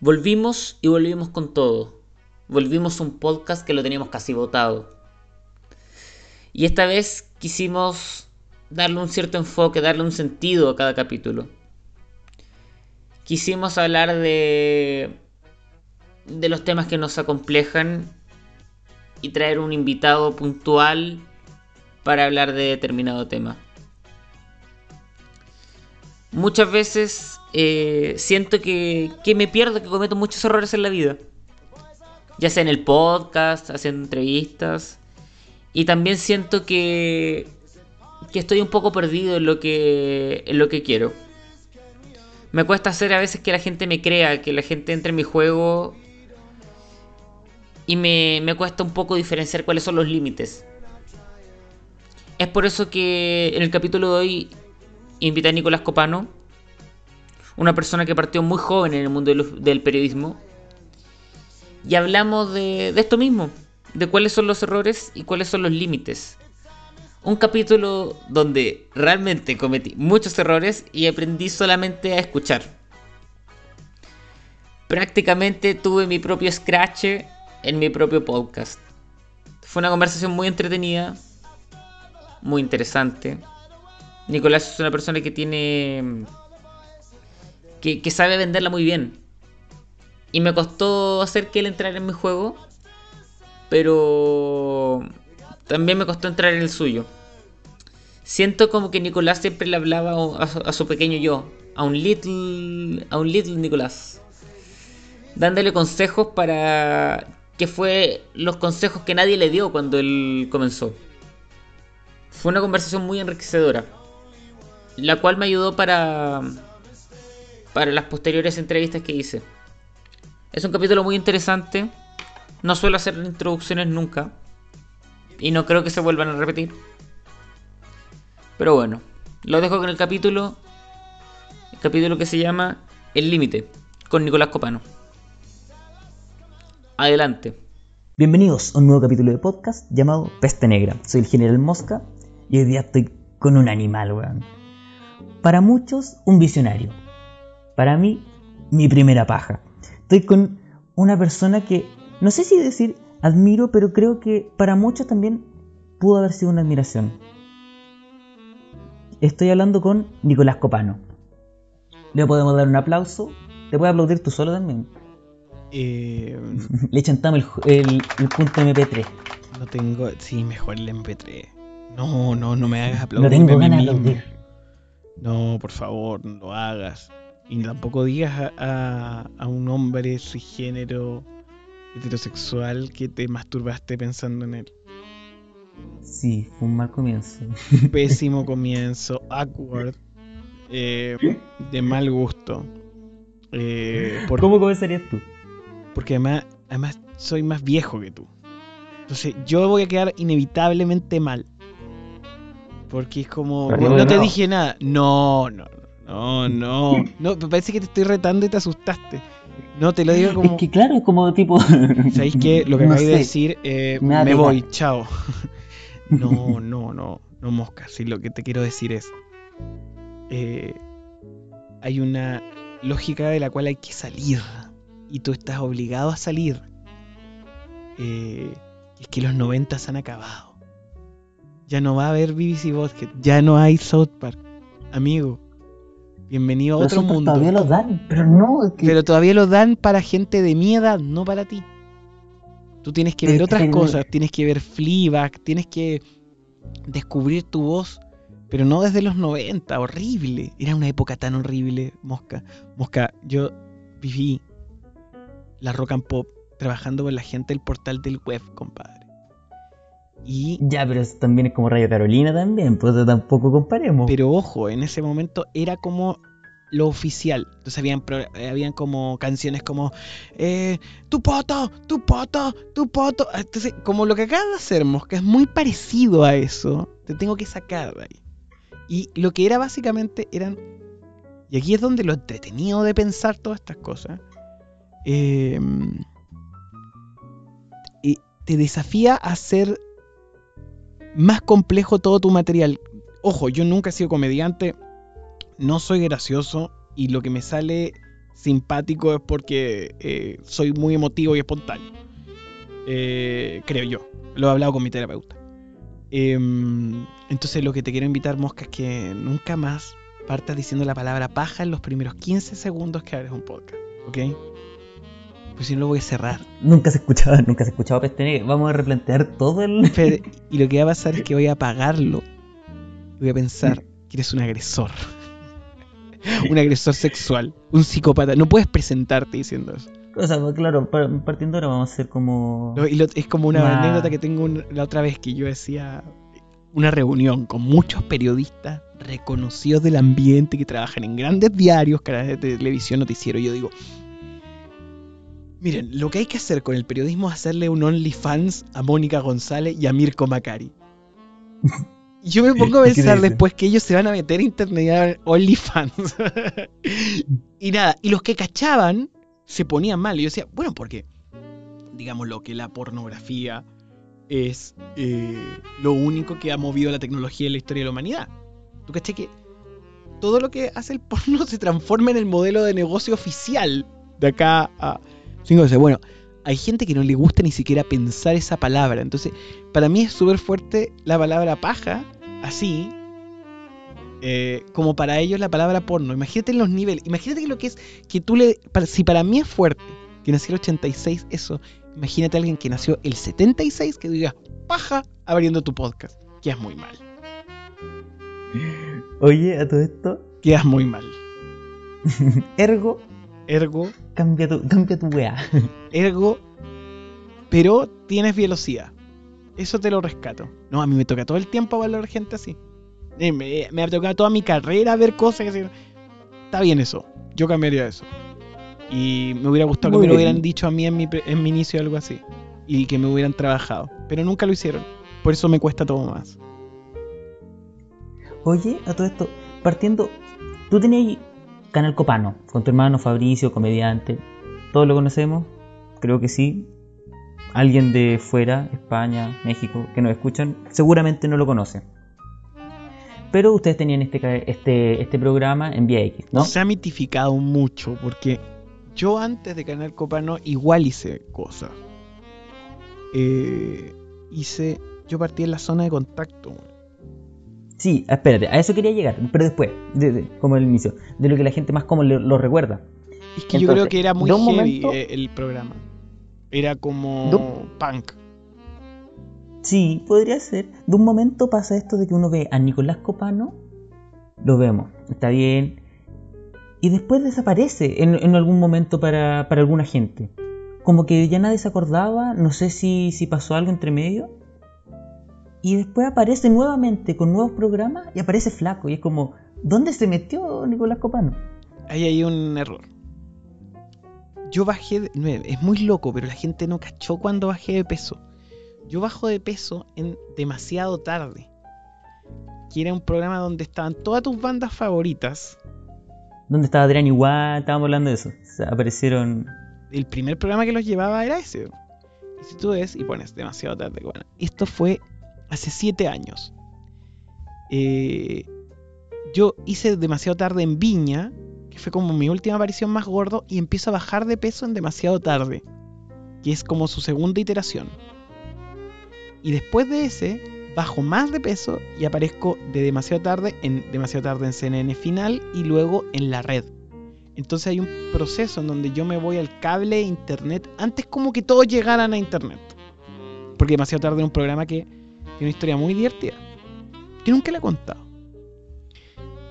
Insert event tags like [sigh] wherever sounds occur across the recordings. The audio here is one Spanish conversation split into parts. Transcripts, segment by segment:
Volvimos y volvimos con todo. Volvimos un podcast que lo teníamos casi votado. Y esta vez quisimos darle un cierto enfoque, darle un sentido a cada capítulo. Quisimos hablar de de los temas que nos acomplejan y traer un invitado puntual para hablar de determinado tema. Muchas veces eh, siento que, que me pierdo, que cometo muchos errores en la vida. Ya sea en el podcast, haciendo entrevistas. Y también siento que, que estoy un poco perdido en lo que, en lo que quiero. Me cuesta hacer a veces que la gente me crea, que la gente entre en mi juego y me, me cuesta un poco diferenciar cuáles son los límites. Es por eso que en el capítulo de hoy invité a Nicolás Copano, una persona que partió muy joven en el mundo del, periodismo, y hablamos de esto mismo, de cuáles son los errores y cuáles son los límites. Un capítulo donde realmente cometí muchos errores y aprendí solamente a escuchar. Prácticamente tuve mi propio scratch en mi propio podcast. Fue una conversación muy entretenida, muy interesante. Nicolás es una persona que tiene. que, sabe venderla muy bien. Y me costó hacer que él entrara en mi juego, pero también me costó entrar en el suyo. Siento como que Nicolás siempre le hablaba a, su pequeño yo, a un little, a un little Nicolás, dándole consejos para que fue los consejos que nadie le dio cuando él comenzó. Fue una conversación muy enriquecedora, la cual me ayudó para para las posteriores entrevistas que hice. Es un capítulo muy interesante. No suelo hacer introducciones nunca. Y no creo que se vuelvan a repetir. Pero bueno, lo dejo con el capítulo. El capítulo que se llama El Límite, con Nicolás Copano. Adelante. Bienvenidos a un nuevo capítulo de podcast llamado Peste Negra. Soy el General Mosca y hoy día estoy con un animal, weón. Para muchos, un visionario. Para mí, mi primera paja. Estoy con una persona que, no sé si decir admiro, pero creo que para muchos también pudo haber sido una admiración. Estoy hablando con Nicolás Copano. Le podemos dar un aplauso. Te puedes aplaudir tú solo también. Eh, [laughs] Le chantamos el, el, punto MP3. No tengo. Sí, mejor el MP3. No, no, no me hagas aplaudir. No tengo ganas de aplaudir. No, por favor, no lo hagas. Y tampoco digas a, a, un hombre cisgénero heterosexual que te masturbaste pensando en él. Sí, fue un mal comienzo. Pésimo [laughs] comienzo, awkward, eh, de mal gusto. Eh, ¿Cómo comenzarías tú? Porque además, además soy más viejo que tú. Entonces yo voy a quedar inevitablemente mal. Porque es como... No te dije nada. No, no, no, no. No, me parece que te estoy retando y te asustaste. No, te lo digo como... Es que claro, es como tipo... [laughs] ¿Sabéis qué? Lo que no acabé de decir, eh, me voy, chao. [laughs] No, no, no, no mosca. Sí, lo que te quiero decir es... Eh, hay una lógica de la cual hay que salir y tú estás obligado a salir, eh, es que los 90 se han acabado. Ya no va a haber BBC Basket, ya no hay South Park. Amigo, bienvenido a otro mundo. Todavía lo dan, pero no. Pero todavía lo dan para gente de mi edad, no para ti. Tú tienes que ver otras cosas, tienes que ver Fleabag, tienes que descubrir tu voz, pero no desde los 90, horrible. Era una época tan horrible, Mosca. Mosca, yo viví la rock and pop trabajando con la gente del portal del web, compadre. Y, ya, pero eso también es como Radio Carolina también, pues tampoco comparemos. Pero ojo, en ese momento era como lo oficial. Entonces habían, habían como canciones como eh, Tu poto, tu poto, tu poto. Entonces, como lo que acabas de hacer, Mosca, es muy parecido a eso. Te tengo que sacar de ahí. Y lo que era básicamente eran. Y aquí es donde lo entretenido de pensar todas estas cosas eh, y te desafía a hacer más complejo todo tu material. Ojo, yo nunca he sido comediante, no soy gracioso y lo que me sale simpático es porque eh, soy muy emotivo y espontáneo. Eh, creo yo. Lo he hablado con mi terapeuta. Em, entonces lo que te quiero invitar, Mosca, es que nunca más partas diciendo la palabra paja en los primeros 15 segundos que abres un podcast. ¿Ok? Pues si no lo voy a cerrar. Nunca se escuchaba, nunca se escuchaba Peste Vamos a replantear todo el. [laughs] [laughs] y lo que va a pasar es que voy a apagarlo. Voy a pensar que eres un agresor. [laughs] un agresor sexual. Un psicópata. No puedes presentarte diciendo eso. O sea, claro, partiendo ahora vamos a hacer como. es como una anécdota que tengo la otra vez que yo decía. Una reunión con muchos periodistas reconocidos del ambiente que trabajan en grandes diarios, canales de televisión, noticiero. Y yo digo, Miren, lo que hay que hacer con el periodismo es hacerle un OnlyFans a Mónica González y a Mirko Macari. Yo me pongo a pensar después que ellos se van a meter a internet OnlyFans. [laughs] y nada, y los que cachaban se ponían mal. Y yo decía, bueno, porque, digamos, lo que la pornografía es eh, lo único que ha movido la tecnología en la historia de la humanidad. ¿Tú caché que todo lo que hace el porno [laughs] se transforma en el modelo de negocio oficial de acá a bueno, hay gente que no le gusta ni siquiera pensar esa palabra. Entonces, para mí es súper fuerte la palabra paja, así, eh, como para ellos la palabra porno. Imagínate los niveles. Imagínate lo que es que tú le. si para mí es fuerte que nació el 86, eso. Imagínate a alguien que nació el 76 que diga paja abriendo tu podcast. Quedas muy mal. Oye, a todo esto. Quedas muy mal. [laughs] Ergo Ergo. Cambia tu, cambia tu weá. Ergo. Pero tienes velocidad. Eso te lo rescato. No, a mí me toca todo el tiempo valorar gente así. Eh, me, ha tocado toda mi carrera ver cosas que Está bien eso. Yo cambiaría eso. Y me hubiera gustado que me lo hubieran dicho a mí en mi, en mi inicio algo así. Y que me hubieran trabajado. Pero nunca lo hicieron. Por eso me cuesta todo más. Oye, a todo esto, partiendo, tú tenías Canal Copano, con tu hermano Fabricio, comediante. Todos lo conocemos, creo que sí. Alguien de fuera, España, México, que nos escuchan, seguramente no lo conoce. Pero ustedes tenían este, este, este programa en Vía X, ¿no? Se ha mitificado mucho porque yo antes de Canal Copano igual hice cosas. Eh, hice, yo partí en la zona de contacto. Sí, espérate, a eso quería llegar, pero después, como el inicio, de lo que la gente más como lo, recuerda. Es que yo creo que era muy heavy eh, el programa. Era como punk. Sí, podría ser. De un momento pasa esto de que uno ve a Nicolás Copano, lo vemos, está bien, y después desaparece en, algún momento para, alguna gente. Como que ya nadie se acordaba, no sé si, si pasó algo entre medio y después aparece nuevamente con nuevos programas y aparece flaco. Y es como, ¿dónde se metió Nicolás Copano? Ahí hay un error. Yo bajé, de, es muy loco, pero la gente no cachó cuando bajé de peso. Yo bajo de peso en demasiado tarde. Que era un programa donde estaban todas tus bandas favoritas. ¿Dónde estaba Adrián igual? Estábamos hablando de eso. aparecieron. El primer programa que los llevaba era ese. Y si tú ves y pones demasiado tarde, bueno, esto fue hace siete años. Eh, yo hice demasiado tarde en Viña, que fue como mi última aparición más gordo, y empiezo a bajar de peso en demasiado tarde, que es como su segunda iteración. Y después de ese, bajo más de peso y aparezco de demasiado tarde en demasiado tarde en CNN final y luego en la red. Entonces hay un proceso en donde yo me voy al cable internet antes como que todos llegaran a internet. Porque demasiado tarde un programa que una historia muy divertida. Que nunca la he contado.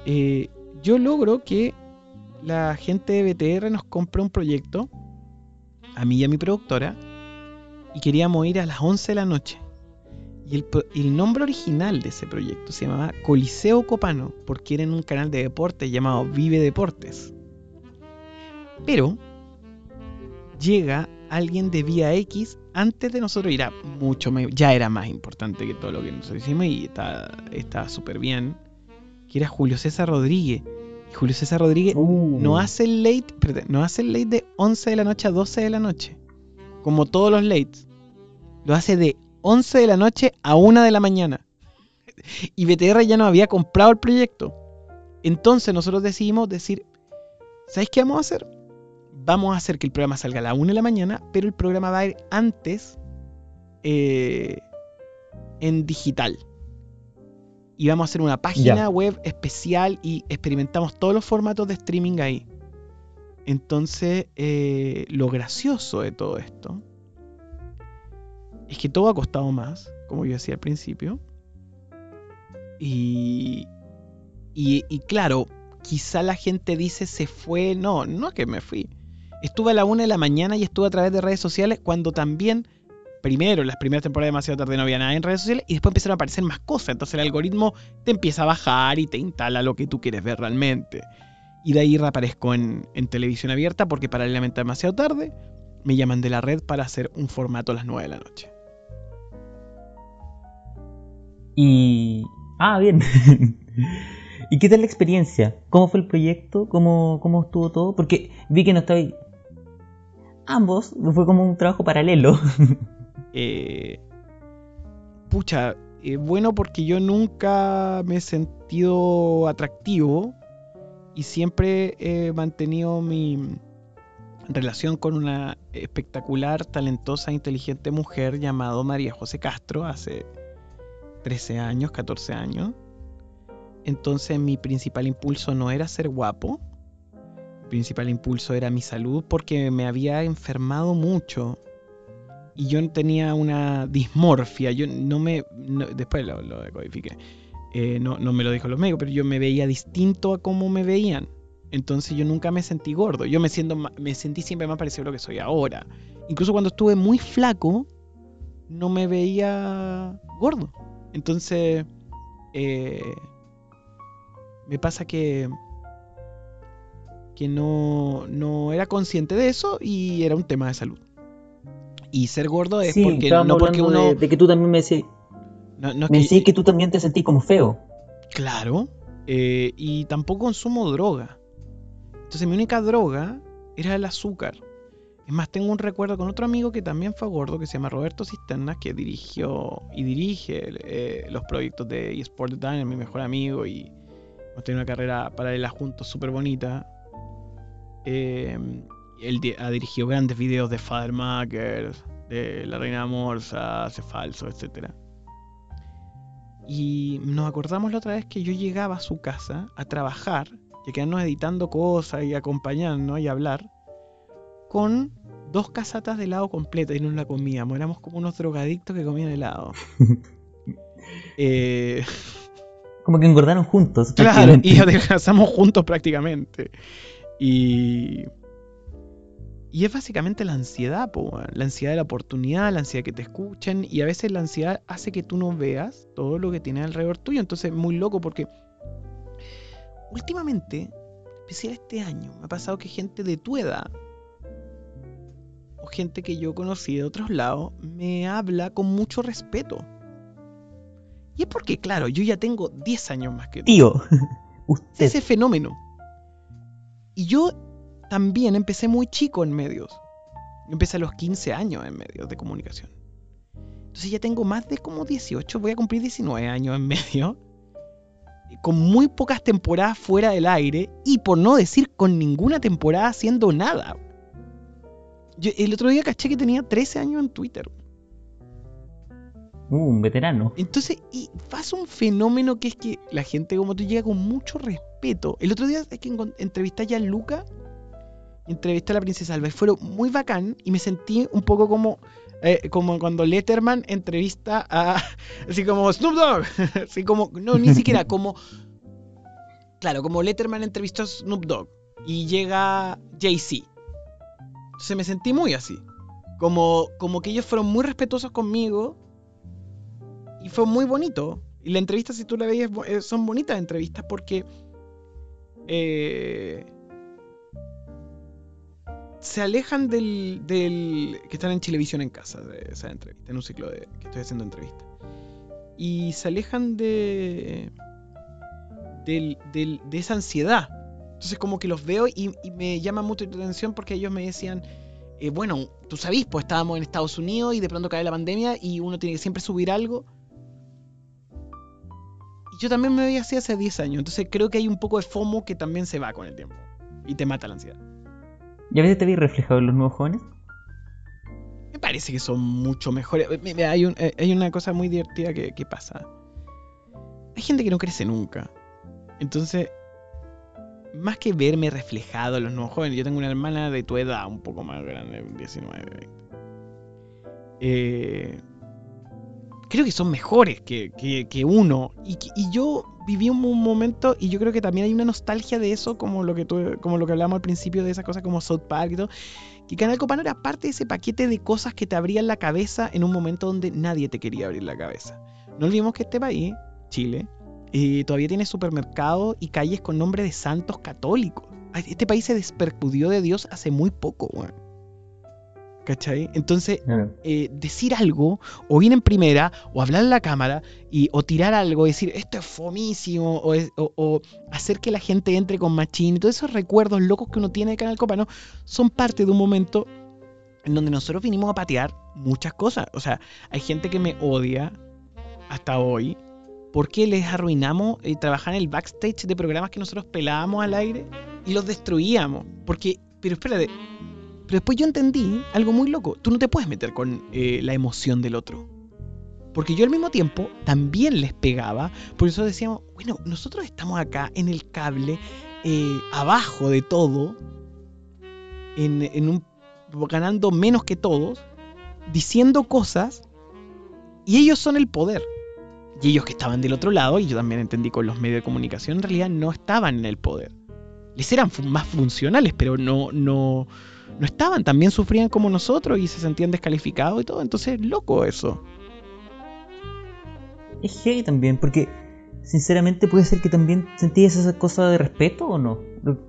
Eh, yo logro que la gente de BTR nos compre un proyecto, a mí y a mi productora, y queríamos ir a las 11 de la noche. Y el, el, nombre original de ese proyecto se llamaba Coliseo Copano, porque era en un canal de deportes llamado Vive Deportes. Pero llega alguien de Vía X antes de nosotros era mucho ya era más importante que todo lo que nosotros hicimos y estaba súper bien, que era Julio César Rodríguez. Y Julio César Rodríguez uh. no hace el late, no hace el late de 11 de la noche a 12 de la noche, como todos los lates. Lo hace de 11 de la noche a 1 de la mañana. [laughs] Y BTR ya no había comprado el proyecto. Entonces nosotros decidimos decir, ¿sabes qué vamos a hacer? Vamos a hacer que el programa salga a la 1 de la mañana, pero el programa va a ir antes eh, en digital. Y vamos a hacer una página web especial y experimentamos todos los formatos de streaming ahí. Entonces, eh, lo gracioso de todo esto es que todo ha costado más, como yo decía al principio. Y, y, claro, quizá la gente dice se fue. No, no es que me fui. Estuve a la una de la mañana y estuve a través de redes sociales cuando también, primero, las primeras temporadas demasiado tarde no había nada en redes sociales y después empezaron a aparecer más cosas. Entonces el algoritmo te empieza a bajar y te instala lo que tú quieres ver realmente. Y de ahí reaparezco en, en televisión abierta porque paralelamente demasiado tarde me llaman de la red para hacer un formato a las 9 de la noche. Y... Ah, bien. [laughs] ¿Y qué tal la experiencia? ¿Cómo fue el proyecto? ¿Cómo, cómo estuvo todo? Porque vi que no estaba... Ambos, fue como un trabajo paralelo. [laughs] eh, pucha, eh, bueno porque yo nunca me he sentido atractivo y siempre he mantenido mi relación con una espectacular, talentosa, inteligente mujer llamada María José Castro hace 13 años, 14 años. Entonces mi principal impulso no era ser guapo, principal impulso era mi salud porque me había enfermado mucho y yo tenía una dismorfia, yo no me, después lo, lo decodifiqué, eh, no, no me lo dijo los médicos, pero yo me veía distinto a cómo me veían. Entonces yo nunca me sentí gordo. Yo me, siento, me sentí siempre más parecido a lo que soy ahora. Incluso cuando estuve muy flaco, no me veía gordo. Entonces, eh, me pasa que, que no, no era consciente de eso y era un tema de salud. Y ser gordo es porque no porque uno. De, que tú también me decías. me decías que, tú también te sentís como feo. Claro. Eh, y tampoco consumo droga. Entonces mi única droga era el azúcar. Es más, tengo un recuerdo con otro amigo que también fue gordo, que se llama Roberto Cisternas, que dirigió y dirige eh, los proyectos de eSport Dynamic, mi mejor amigo, y hemos tenido una carrera paralela juntos súper bonita. Eh, él ha dirigido grandes videos de Father de La Reina Morsa, Hace Falso, etc. Y nos acordamos la otra vez que yo llegaba a su casa a trabajar, y a quedarnos editando cosas y acompañarnos y hablar con dos casatas de helado completas y no la comíamos. Éramos como unos drogadictos que comían helado. [laughs] Eh, como que engordaron juntos. Claro, y adelgazamos juntos prácticamente. Y. Y es básicamente la ansiedad, la ansiedad de la oportunidad, la ansiedad que te escuchen. Y a veces la ansiedad hace que tú no veas todo lo que tiene alrededor tuyo. Entonces es muy loco porque últimamente, especial este año, me ha pasado que gente de tu edad gente que yo conocí de otros lados me habla con mucho respeto. Y es porque, claro, yo ya tengo 10 años más que tú. Tío, [laughs] usted. Ese fenómeno. Y yo también empecé muy chico en medios. Empecé a los 15 años en medios de comunicación. Entonces ya tengo más de como 18, voy a cumplir 19 años en medio. Con muy pocas temporadas fuera del aire y por no decir con ninguna temporada haciendo nada el otro día caché que tenía 13 años en Twitter. Uh, un veterano. Entonces, y pasa un fenómeno que es que la gente como tú llega con mucho respeto. El otro día es que entrevisté a Luca y entrevisté a la princesa Alba. Y fueron muy bacán y me sentí un poco como, eh, como cuando Letterman entrevista a, [laughs] así como Snoop Dogg. [laughs] así como, no, ni [laughs] siquiera, como, claro, como Letterman entrevistó a Snoop Dogg y llega Jay-Z. Entonces me sentí muy así. Como, como que ellos fueron muy respetuosos conmigo. Y fue muy bonito. Y la entrevista, si tú la veías, eh, son bonitas entrevistas porque eh, se alejan del, del, que están en televisión en casa de esa entrevista, en un ciclo de que estoy haciendo entrevista. Y se alejan de, del, de esa ansiedad entonces como que los veo y, me llama mucho la atención porque ellos me decían, eh, bueno, tú sabís, pues estábamos en Estados Unidos y de pronto cae la pandemia y uno tiene que siempre subir algo. Yo también me veía así hace 10 años, entonces creo que hay un poco de FOMO que también se va con el tiempo y te mata la ansiedad. ¿Y a veces te vi reflejado en los nuevos jóvenes? Me parece que son mucho mejores. Hay, un, eh, hay una cosa muy divertida que, que pasa. Hay gente que no crece nunca. Entonces, más que verme reflejado en los nuevos jóvenes, yo tengo una hermana de tu edad, un poco más grande, 19, 20. Eh, creo que son mejores que, que, uno. Y, yo viví un, momento, y yo creo que también hay una nostalgia de eso, como lo que tú, como lo que hablamos al principio de esas cosas como South Park y todo. Que Canal Copano era parte de ese paquete de cosas que te abrían la cabeza en un momento donde nadie te quería abrir la cabeza. No olvidemos que este país, Chile, eh, todavía tiene supermercados y calles con nombre de santos católicos. Este país se despercudió de Dios hace muy poco, ¿Cachai? Entonces, eh, decir algo, o bien en primera, o hablar en la cámara, y, o tirar algo, decir esto es fomísimo, o, hacer que la gente entre con machín, y todos esos recuerdos locos que uno tiene de Canal Copano, son parte de un momento en donde nosotros vinimos a patear muchas cosas. O sea, hay gente que me odia hasta hoy, porque les arruinamos eh, trabajar en el backstage de programas que nosotros pelábamos al aire y los destruíamos. Porque, pero espérate, pero después yo entendí algo muy loco. Tú no te puedes meter con eh, la emoción del otro. Porque yo al mismo tiempo también les pegaba. Por eso decíamos, bueno, nosotros estamos acá en el cable, eh, abajo de todo, en, un, ganando menos que todos, diciendo cosas, y ellos son el poder. Y ellos que estaban del otro lado, y yo también entendí con los medios de comunicación, en realidad no estaban en el poder. Les eran más funcionales, pero no, no, no estaban, también sufrían como nosotros y se sentían descalificados y todo. Entonces, loco eso. Es gay también, porque sinceramente puede ser que también sentías esa cosa de respeto o no.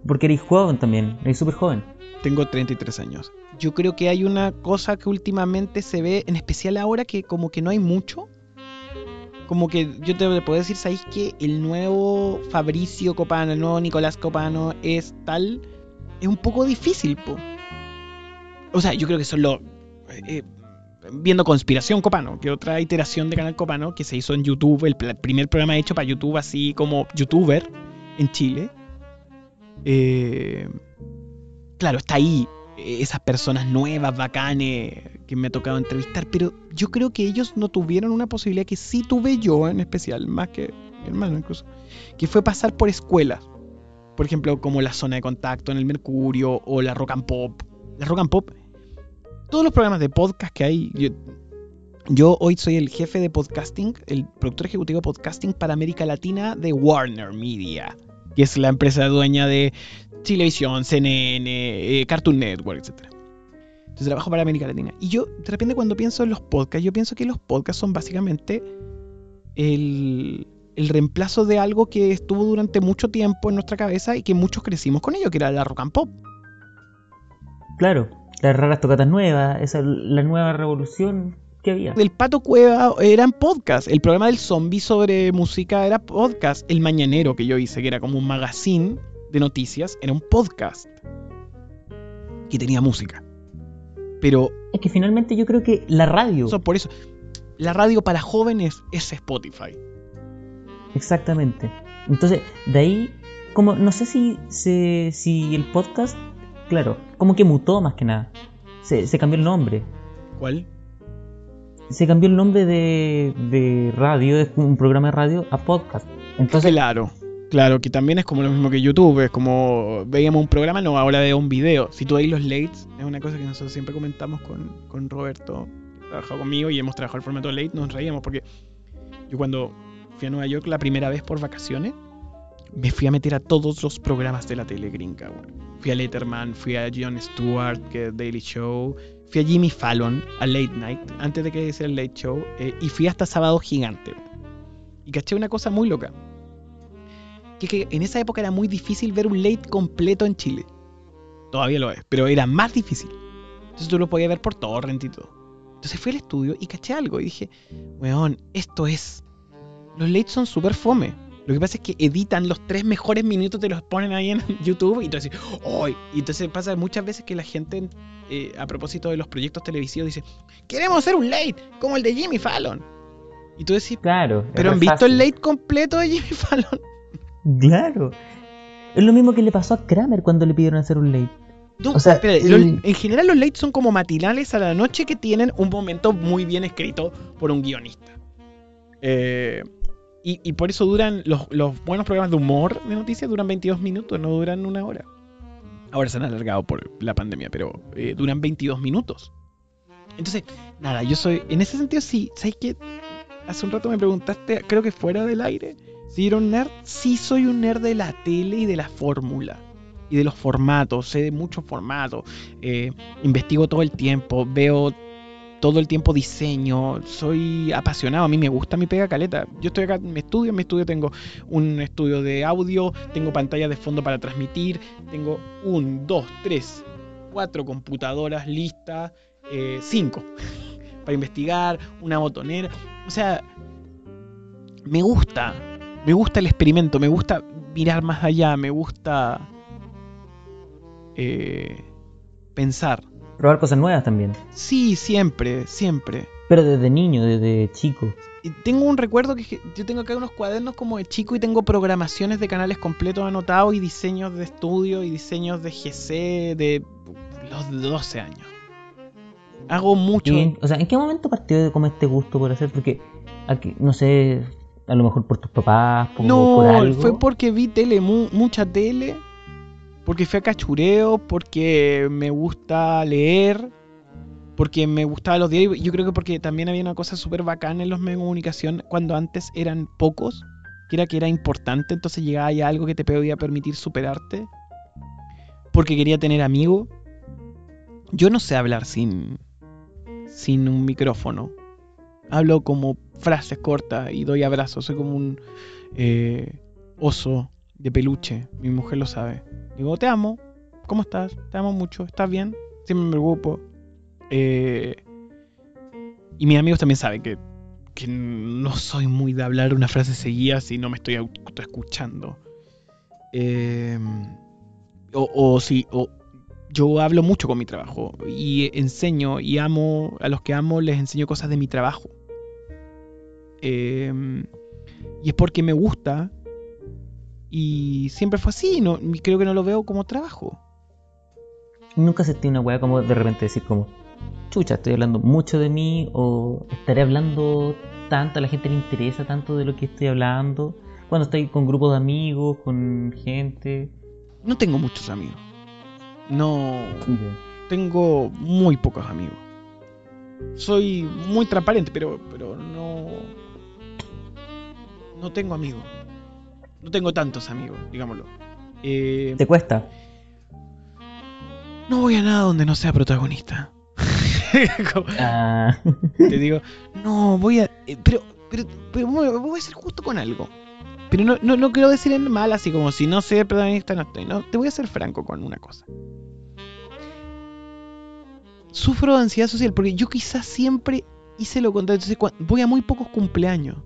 Porque eres joven también, eres súper joven. Tengo 33 años. Yo creo que hay una cosa que últimamente se ve, en especial ahora que como que no hay mucho. Como que yo te puedo decir, ¿sabéis que el nuevo Fabricio Copano, el nuevo Nicolás Copano es tal? Es un poco difícil, po. O sea, yo creo que son lo. Eh, viendo Conspiración Copano, que otra iteración de Canal Copano que se hizo en YouTube, el, primer programa hecho para YouTube, así como youtuber en Chile. Eh, claro, está ahí eh, esas personas nuevas, bacanes, que me ha tocado entrevistar, pero yo creo que ellos no tuvieron una posibilidad que sí tuve yo en especial, más que mi hermano incluso, que fue pasar por escuelas. Por ejemplo, como la zona de contacto en el Mercurio o la Rock and Pop. La Rock and Pop todos los programas de podcast que hay. Yo, hoy soy el jefe de podcasting, el productor ejecutivo de podcasting para América Latina de Warner Media, que es la empresa dueña de Televisión, CNN, eh, Cartoon Network, etc. Entonces trabajo para América Latina. Y yo, de repente, cuando pienso en los podcasts, yo pienso que los podcasts son básicamente el, el reemplazo de algo que estuvo durante mucho tiempo en nuestra cabeza y que muchos crecimos con ello, que era la rock and pop. Claro, las raras tocatas nuevas, esa, la nueva revolución que había. El Pato Cueva eran podcast. El programa del zombie sobre música era podcast. El Mañanero que yo hice, que era como un magazine de noticias, era un podcast. Que tenía música. Pero. Es que finalmente yo creo que la radio. Eso, por eso. La radio para jóvenes es Spotify. Exactamente. Entonces, de ahí, como no sé si, si el podcast Claro, como que mutó más que nada. Se, cambió el nombre. ¿Cuál? Se cambió el nombre de, de radio, de un programa de radio, a podcast. Entonces, claro, claro, que también es como lo mismo que YouTube, es como veíamos un programa, no, ahora veo un video. Si tú veis los lates, es una cosa que nosotros siempre comentamos con, con Roberto, que trabajado conmigo y hemos trabajado el formato late, nos reíamos porque yo cuando fui a Nueva York la primera vez por vacaciones, me fui a meter a todos los programas de la tele gringa, Fui a Letterman, fui a Jon Stewart, que Daily Show, fui a Jimmy Fallon, a Late Night, antes de que sea el Late Show, eh, y fui hasta Sábado Gigante. Y caché una cosa muy loca. Que, que en esa época era muy difícil ver un late completo en Chile. Todavía lo es, pero era más difícil. Entonces tú lo podías ver por torrent y todo. Entonces fui al estudio y caché algo y dije, weón, esto es. Los lates son súper fome. Lo que pasa es que editan los tres mejores minutos, te los ponen ahí en [laughs] YouTube y tú dices, ¡oh! Y entonces pasa muchas veces que la gente, eh, a propósito de los proyectos televisivos, dice, queremos hacer un late como el de Jimmy Fallon. Y tú decís, claro, pero han visto el late completo de Jimmy [laughs] Fallon. Claro. Es lo mismo que le pasó a Kramer cuando le pidieron hacer un late. o sea, en general los late son como matinales a la noche que tienen un momento muy bien escrito por un guionista. Eh, y, por eso duran los, buenos programas de humor de noticias duran 22 minutos, no duran una hora. Ahora se han alargado por la pandemia, pero eh, duran 22 minutos. Entonces, nada, yo soy. En ese sentido, sí. ¿Sabes qué? Hace un rato me preguntaste, creo que fuera del aire, si era un nerd. Sí, soy un nerd de la tele y de la fórmula. Y de los formatos. Sé de muchos formatos. Eh, investigo todo el tiempo. Veo todo el tiempo diseño, soy apasionado, a mí me gusta mi pega caleta. Yo estoy acá en mi estudio, en mi estudio tengo un estudio de audio, tengo pantalla de fondo para transmitir, tengo un, dos, tres, cuatro computadoras listas, eh, cinco [laughs] para investigar, una botonera. O sea, me gusta, me gusta el experimento, me gusta mirar más allá, me gusta eh, pensar. Probar cosas nuevas también. Sí, siempre, siempre. Pero desde niño, desde chico. Y tengo un recuerdo que yo tengo acá unos cuadernos como de chico y tengo programaciones de canales completos anotados y diseños de estudio y diseños de GC de los 12 años. Hago mucho. o sea, ¿en qué momento partió como este gusto por hacer? Porque aquí, no sé, a lo mejor por tus papás, por, no, algo. fue porque vi tele, mucha tele porque fui a cachureo, porque me gusta leer, porque me gustaban los diarios. Yo creo que porque también había una cosa súper bacana en los medios de comunicación cuando antes eran pocos, que era que era importante, entonces llegaba ya algo que te podía permitir superarte. Porque quería tener amigos. Yo no sé hablar sin, sin un micrófono. Hablo como frases cortas y doy abrazos. Soy como un eh, oso de peluche. Mi mujer lo sabe. Digo, te amo. ¿Cómo estás? Te amo mucho. ¿Estás bien? Siempre me preocupo. Eh, y mis amigos también saben que, que, no soy muy de hablar una frase seguida si no me estoy escuchando. Eh, o, o si o, yo hablo mucho con mi trabajo y enseño y amo a los que amo les enseño cosas de mi trabajo. Eh, y es porque me gusta y siempre fue así, no, creo que no lo veo como trabajo. Nunca sentí una weá como de repente decir como, chucha, estoy hablando mucho de mí o estaré hablando tanto, a la gente le interesa tanto de lo que estoy hablando. Cuando estoy con grupos de amigos, con gente. No tengo muchos amigos. No. Tengo muy pocos amigos. Soy muy transparente, pero, pero no. No tengo amigos. No tengo tantos amigos, digámoslo. Eh, ¿Te cuesta? No voy a nada donde no sea protagonista. [laughs] Ah. Te digo, no, voy a. Eh, pero, pero, voy a ser justo con algo. Pero no, no, no quiero decir en mal, así como si no soy protagonista, no estoy. No, te voy a ser franco con una cosa. Sufro de ansiedad social porque yo quizás siempre hice lo contrario. Entonces, voy a muy pocos cumpleaños.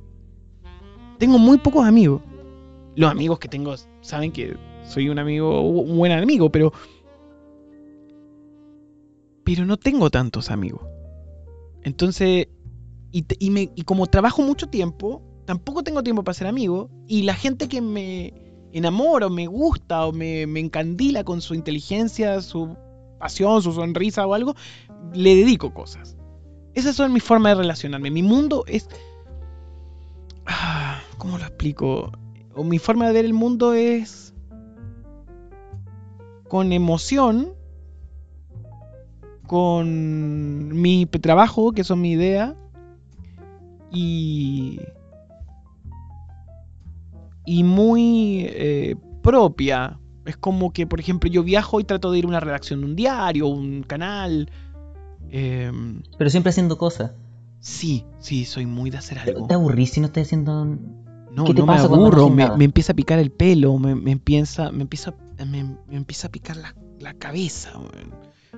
Tengo muy pocos amigos los amigos que tengo saben que soy un amigo, un buen amigo, pero. Pero no tengo tantos amigos. Entonces. Y, y, como trabajo mucho tiempo, tampoco tengo tiempo para ser amigo. Y la gente que me enamora o me gusta o me, me encandila con su inteligencia, su pasión, su sonrisa o algo, le dedico cosas. Esas son mi forma de relacionarme. Mi mundo es. Ah, ¿Cómo lo explico? O mi forma de ver el mundo es con emoción, con mi trabajo, que son mi idea, y, y muy eh, propia. Es como que, por ejemplo, yo viajo y trato de ir a una redacción de un diario, un canal. Em, Pero siempre haciendo cosas. Sí, sí, soy muy de hacer algo. ¿Te aburrís si no estás haciendo no, no me aburro, me, empieza a picar el pelo, me, empieza, me empieza, me, empieza a picar la, cabeza.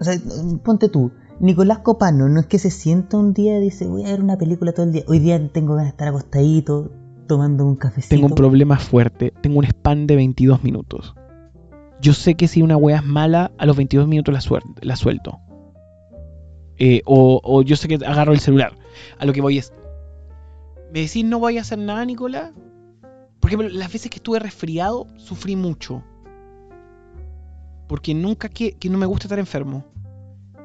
O sea, ponte tú, Nicolás Copano, no es que se sienta un día y dice, voy a ver una película todo el día. Hoy día tengo ganas de estar acostadito, tomando un cafecito. Tengo un problema fuerte, tengo un span de 22 minutos. Yo sé que si una wea es mala, a los 22 minutos la, la suelto. Eh, o, o yo sé que agarro el celular. A lo que voy es, me decís no voy a hacer nada, Nicolás. Porque las veces que estuve resfriado, sufrí mucho. porque nunca que, que no me gusta estar enfermo.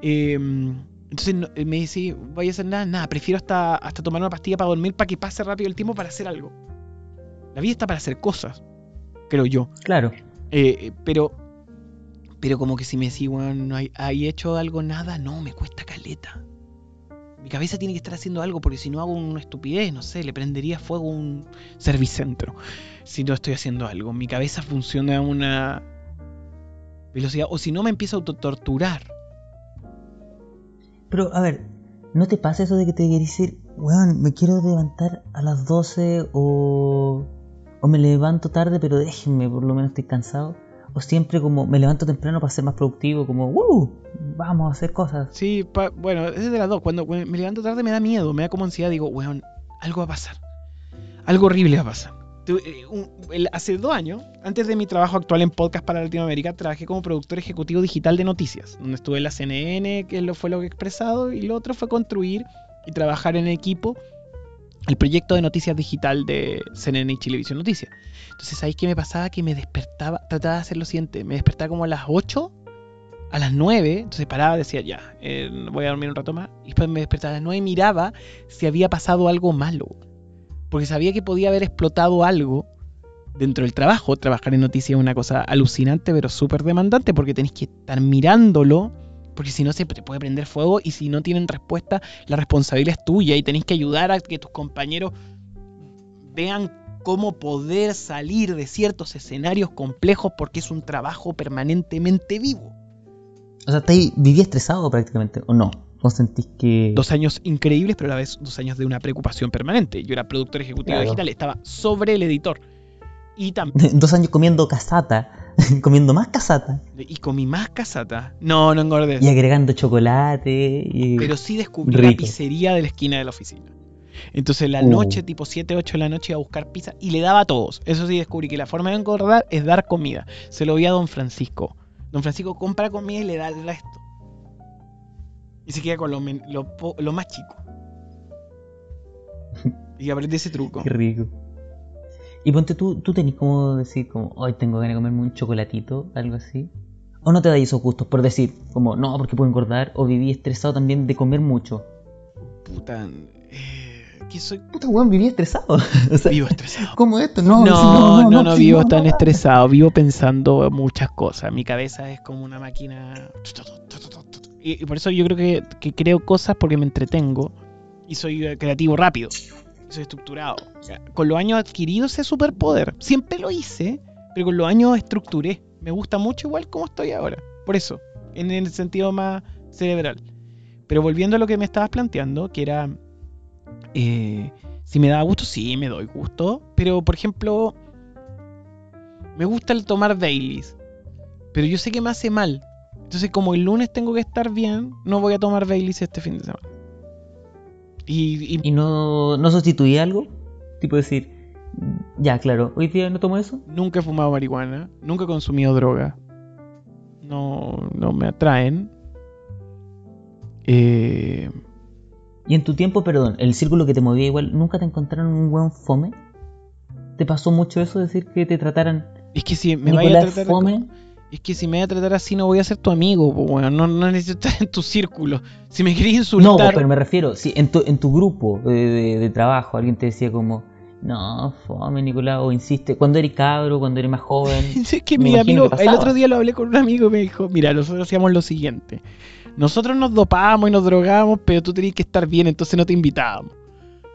Em, entonces eh, me dice, voy a hacer nada, nada, prefiero hasta, hasta tomar una pastilla para dormir para que pase rápido el tiempo para hacer algo. La vida está para hacer cosas, creo yo. Claro. Eh, pero, pero como que si me decís, bueno, ¿hay hecho algo, nada? No, me cuesta caleta. Mi cabeza tiene que estar haciendo algo porque si no hago una estupidez, no sé, le prendería fuego un servicentro. Si no estoy haciendo algo. Mi cabeza funciona a una velocidad. O si no, me empiezo a autotorturar. Pero, a ver, ¿no te pasa eso de que te quieres decir, weón, me quiero levantar a las 12 o, o me levanto tarde, pero déjenme, por lo menos estoy cansado? O siempre como me levanto temprano para ser más productivo, como, ¡uh! Vamos a hacer cosas. Sí, bueno, es de las dos. Cuando, me levanto tarde me da miedo, me da como ansiedad. Digo, weón, algo va a pasar. Algo horrible va a pasar. Eh, hace dos años, antes de mi trabajo actual en podcast para Latinoamérica, trabajé como productor ejecutivo digital de noticias, donde estuve en la CNN, que fue lo que he expresado, y lo otro fue construir y trabajar en equipo el proyecto de noticias digital de CNN y Chilevisión Noticias. Entonces, ¿sabéis qué me pasaba? Que me despertaba, trataba de hacer lo siguiente, me despertaba como a las 8, a las 9, entonces paraba, decía, ya, eh, voy a dormir un rato más, y después me despertaba a las 9 y miraba si había pasado algo malo. Porque sabía que podía haber explotado algo dentro del trabajo. Trabajar en noticias es una cosa alucinante, pero súper demandante, porque tenéis que estar mirándolo porque si no se te puede prender fuego y si no tienen respuesta, la responsabilidad es tuya y tenéis que ayudar a que tus compañeros vean cómo poder salir de ciertos escenarios complejos porque es un trabajo permanentemente vivo. O sea, ¿viví estresado prácticamente o no? ¿O sentís que...? Dos años increíbles, pero a la vez dos años de una preocupación permanente. Yo era productor ejecutivo digital, estaba sobre el editor. Y también... [laughs] dos años comiendo casata. [laughs] comiendo más casata. Y comí más casata. No, no engordé. Y agregando chocolate. Pero sí descubrí la pizzería de la esquina de la oficina. Entonces la uh. noche, tipo 7, 8 de la noche, iba a buscar pizza y le daba a todos. Eso sí descubrí que la forma de engordar es dar comida. Se lo vi a don Francisco. Don Francisco compra comida y le da el resto. Y se queda con lo, lo más chico. [laughs] Y aprendí ese truco. Qué rico. Y ponte tú, tú tenés como decir, como, hoy tengo ganas de comerme un chocolatito, algo así. O no te da esos gustos por decir, como, no, porque puedo engordar, o viví estresado también de comer mucho. Puta, eh, que soy. Puta, weón, viví estresado. [laughs] vivo estresado. ¿Cómo esto? No, no, no, no, vivo tan estresado, vivo pensando muchas cosas. Mi cabeza es como una máquina. Y, por eso yo creo que, que creo cosas porque me entretengo y soy creativo rápido soy estructurado. con los años adquirido ese superpoder. Siempre lo hice, pero con los años estructuré. Me gusta mucho igual como estoy ahora. Por eso, en el sentido más cerebral. Pero volviendo a lo que me estabas planteando, que era... Eh, si me da gusto, sí, me doy gusto. Pero, por ejemplo, me gusta el tomar dailies. Pero yo sé que me hace mal. Entonces, como el lunes tengo que estar bien, no voy a tomar Baileys este fin de semana. ¿Y, no, no sustituí algo? Tipo decir, ya, claro, hoy día no tomo eso. Nunca he fumado marihuana, nunca he consumido droga. No, no me atraen. Eh... Y en tu tiempo, perdón, el círculo que te movía igual, ¿nunca te encontraron un buen fome? ¿Te pasó mucho eso, decir que te trataran... Es que si me vaya a tratar fome, es que si me voy a tratar así no voy a ser tu amigo, bueno, no, no necesito estar en tu círculo. Si me querías insultar... No, pero me refiero, si en tu, en tu grupo de, trabajo alguien te decía como, no, fome Nicolás, o insiste, cuando eres cabro, cuando eres más joven... [laughs] es que mi amigo, el otro día lo hablé con un amigo y me dijo, mira, nosotros hacíamos lo siguiente. Nosotros nos dopábamos y nos drogábamos, pero tú tenías que estar bien, entonces no te invitábamos.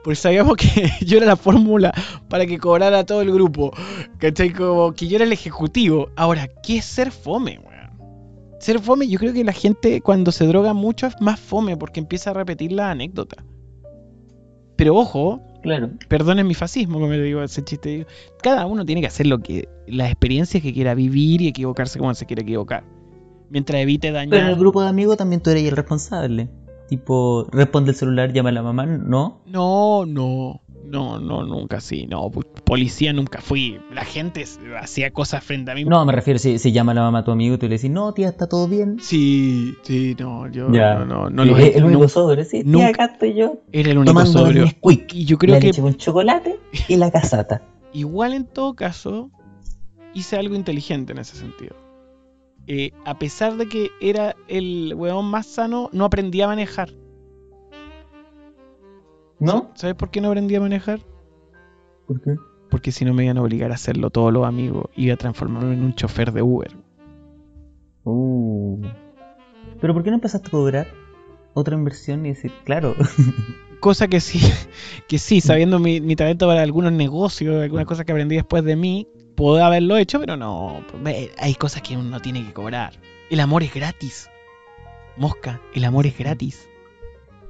Porque sabíamos que [laughs] yo era la fórmula para que cobrara todo el grupo. ¿Cachai? Como que yo era el ejecutivo. Ahora, ¿qué es ser fome, weón? Ser fome, yo creo que la gente cuando se droga mucho es más fome porque empieza a repetir la anécdota. Pero ojo, claro. perdonen mi fascismo, como le digo ese chiste. Cada uno tiene que hacer lo que las experiencias que quiera vivir y equivocarse como se quiere equivocar. Mientras evite dañar. Pero en el grupo de amigos también tú eres el responsable. Tipo, responde el celular, llama a la mamá, ¿no? No, no. No, no, nunca sí. No, policía nunca fui. La gente hacía cosas frente a mí. No, me refiero, si, llama a la mamá a tu amigo y tú le decís, no, tía, está todo bien. Sí, sí, no, yo no, no, no lo El único sobrio, sí, tía, acá estoy yo. Era el único tomando sobrio. y yo creo la que. Leche con chocolate y la [laughs] casata. Igual en todo caso, hice algo inteligente en ese sentido. Eh, a pesar de que era el weón más sano, no aprendía a manejar. ¿No? ¿Sabes por qué no aprendía a manejar? ¿Por qué? Porque si no me iban a obligar a hacerlo todos los amigos, iba a transformarme en un chofer de Uber. Uh. ¿Pero por qué no empezaste a cobrar otra inversión y decir, claro? [laughs] Cosa que sí, que sí, sabiendo mi, mi talento para algunos negocios, algunas cosas que aprendí después de mí, puedo haberlo hecho, pero no. Hay cosas que uno tiene que cobrar. El amor es gratis. Mosca, el amor es gratis.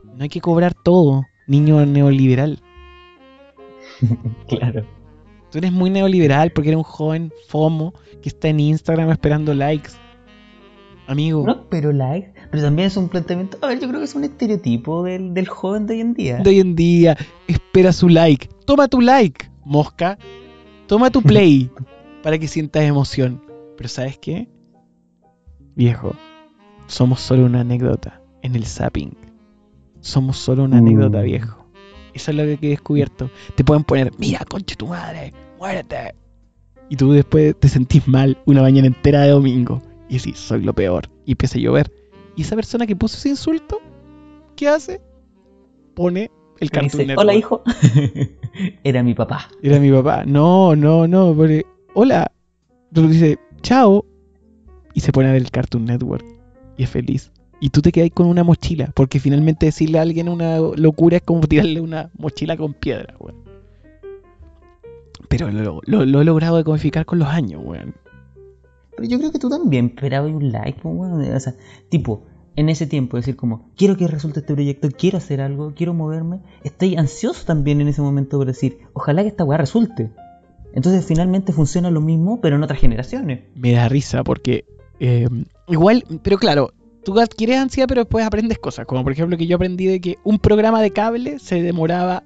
No hay que cobrar todo, niño neoliberal. [laughs] claro. Tú eres muy neoliberal porque eres un joven FOMO que está en Instagram esperando likes. Amigo. No, pero likes. Pero también es un planteamiento. A ver, yo creo que es un estereotipo del, del joven de hoy en día. De hoy en día. Espera su like. Toma tu like, mosca. Toma tu play para que sientas emoción. Pero ¿sabes qué? Viejo, somos solo una anécdota en el zapping. Somos solo una anécdota, Uh. viejo. Eso es lo que he descubierto. Te pueden poner, mira, conche tu madre, muérete. Y tú después te sentís mal una mañana entera de domingo. Y decís, soy lo peor. Y empieza a llover. Y esa persona que puso ese insulto, ¿qué hace? Pone el Cartoon dice, Network. Hola, hijo. [laughs] Era mi papá. Era mi papá. No, no, no. Porque, hola. Tú dices, chao. Y se pone a ver el Cartoon Network. Y es feliz. Y tú te quedas con una mochila. Porque finalmente decirle a alguien una locura es como tirarle una mochila con piedra, weón. Pero lo, lo- lo he logrado decodificar con los años, weón. Pero yo creo que tú también esperabas un like, weón. O sea, tipo, en ese tiempo, decir como, quiero que resulte este proyecto, quiero hacer algo, quiero moverme. Estoy ansioso también en ese momento por decir, ojalá que esta weá resulte. Entonces finalmente funciona lo mismo, pero en otras generaciones. Me da risa porque eh, igual, pero claro, tú adquieres ansiedad pero después aprendes cosas. Como por ejemplo que yo aprendí de que un programa de cable se demoraba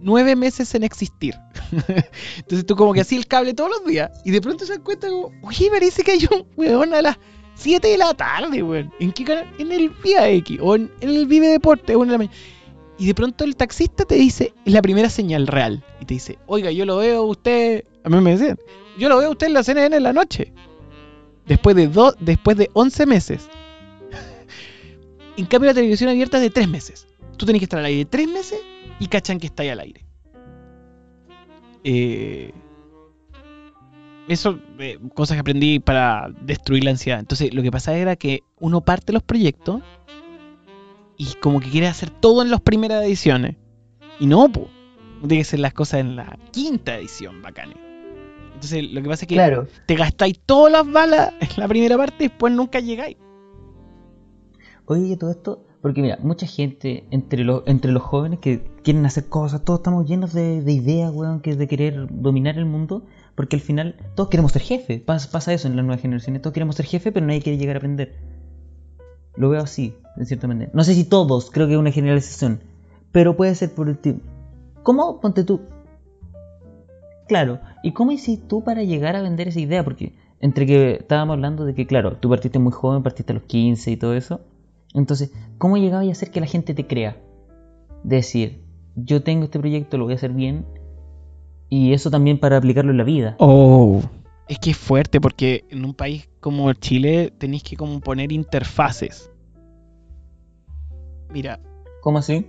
nueve meses en existir. [laughs] Entonces tú como que hacías el cable todos los días y de pronto se cuenta como, oye, parece que hay un weón a las 7 de la tarde, weón. ¿En qué canal? En el Vía X o en, el Vive Deporte o en la. Y de pronto el taxista te dice, es la primera señal real. Y te dice, oiga, yo lo veo usted, a mí me decían, yo lo veo usted en la CNN en la noche. Después de, dos después de 11 meses. [laughs] en cambio la televisión abierta es de 3 meses. Tú tenés que estar al aire 3 meses y cachan que está ahí al aire. Eh, eso, eh, cosas que aprendí para destruir la ansiedad. Entonces, lo que pasa era que uno parte los proyectos y como que quiere hacer todo en las primeras ediciones. Y no, pues. Tiene que ser las cosas en la quinta edición, bacane. Entonces, lo que pasa es que Claro. te gastáis todas las balas [laughs] en la primera parte y después nunca llegáis. Oye, todo esto, porque mira, mucha gente entre los, entre los jóvenes que quieren hacer cosas, todos estamos llenos de, de ideas, weón, que es de querer dominar el mundo, porque al final todos queremos ser jefe. Pasa, eso en las nuevas generaciones, todos queremos ser jefe, pero nadie quiere llegar a aprender. Lo veo así, de cierta manera. No sé si todos, creo que es una generalización, pero puede ser por el tipo. ¿Cómo, ponte tú? Claro, ¿y cómo hiciste tú para llegar a vender esa idea? Porque entre que estábamos hablando de que, claro, tú partiste muy joven, partiste a los 15 y todo eso. Entonces, ¿cómo llegabas a hacer que la gente te crea? Decir, yo tengo este proyecto, lo voy a hacer bien. Y eso también para aplicarlo en la vida. Oh. Es que es fuerte porque en un país como Chile tenéis que como poner interfaces. Mira, ¿Cómo así?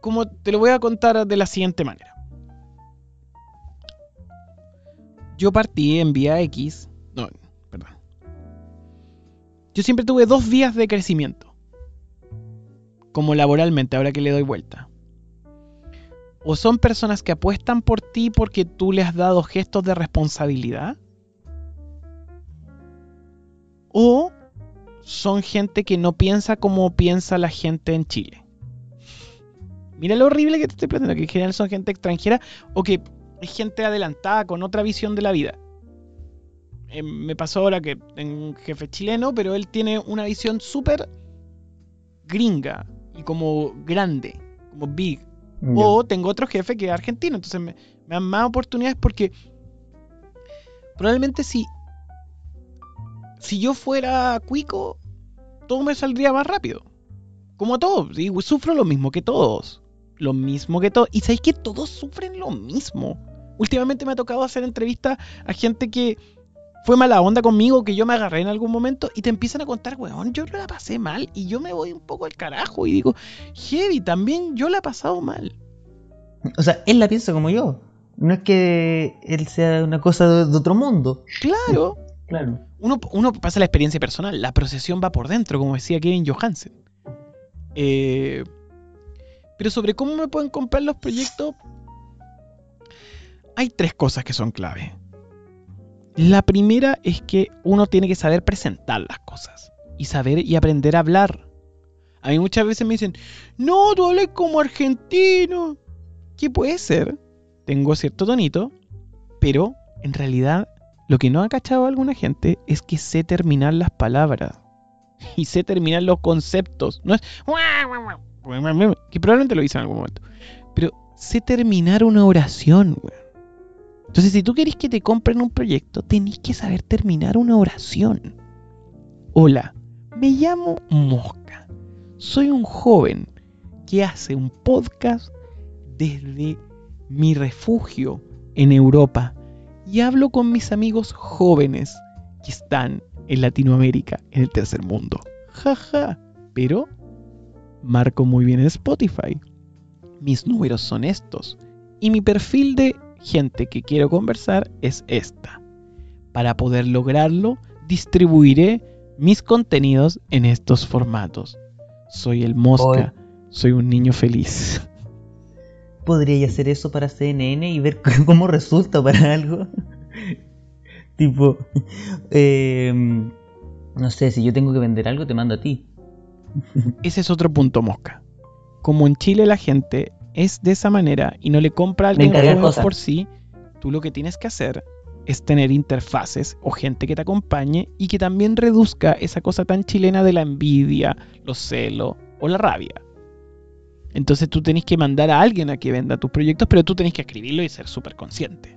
como te lo voy a contar de la siguiente manera. Yo partí en vía X. No, perdón. Yo siempre tuve dos vías de crecimiento. Como laboralmente, ahora que le doy vuelta. O son personas que apuestan por ti porque tú le has dado gestos de responsabilidad. O son gente que no piensa como piensa la gente en Chile. Mira lo horrible que te estoy planteando, que en general son gente extranjera o que es gente adelantada con otra visión de la vida. Eh, me pasó ahora que tengo un jefe chileno, pero él tiene una visión súper gringa y como grande, como big. O tengo otro jefe que es argentino, entonces me, me dan más oportunidades porque probablemente si, si yo fuera cuico, todo me saldría más rápido. Como a todos, ¿sí? sufro lo mismo que todos. Lo mismo que todos. Y sabéis que todos sufren lo mismo. Últimamente me ha tocado hacer entrevistas a gente que fue mala onda conmigo, que yo me agarré en algún momento y te empiezan a contar, weón, yo la pasé mal y yo me voy un poco al carajo y digo, heavy, también yo la he pasado mal. O sea, él la piensa como yo. No es que él sea una cosa de, otro mundo. Claro. [laughs] claro. Uno, uno, pasa la experiencia personal, la procesión va por dentro, como decía Kevin Johansen. Eh, pero sobre cómo me pueden comprar los proyectos, hay tres cosas que son clave. La primera es que uno tiene que saber presentar las cosas y saber y aprender a hablar. A mí muchas veces me dicen, no, tú hablas como argentino. ¿Qué puede ser? Tengo cierto tonito, pero en realidad lo que no ha cachado alguna gente es que sé terminar las palabras y sé terminar los conceptos. No es que probablemente lo hice en algún momento, pero sé terminar una oración. Entonces, si tú querés que te compren un proyecto, tenés que saber terminar una oración. Hola, me llamo Mosca. Soy un joven que hace un podcast desde mi refugio en Europa y hablo con mis amigos jóvenes que están en Latinoamérica, en el tercer mundo. Jaja, pero marco muy bien en Spotify. Mis números son estos y mi perfil de gente que quiero conversar es esta. Para poder lograrlo, distribuiré mis contenidos en estos formatos. Soy el Mosca, soy un niño feliz. ¿Podría hacer eso para CNN y ver [laughs] cómo resulta para algo? [laughs] tipo, em, no sé, si yo tengo que vender algo, te mando a ti. Ese es otro punto, Mosca. Como en Chile la gente es de esa manera y no le compra a alguien por sí, tú lo que tienes que hacer es tener interfaces o gente que te acompañe y que también reduzca esa cosa tan chilena de la envidia, los celos o la rabia. Entonces tú tenés que mandar a alguien a que venda tus proyectos, pero tú tenés que escribirlo y ser súper consciente.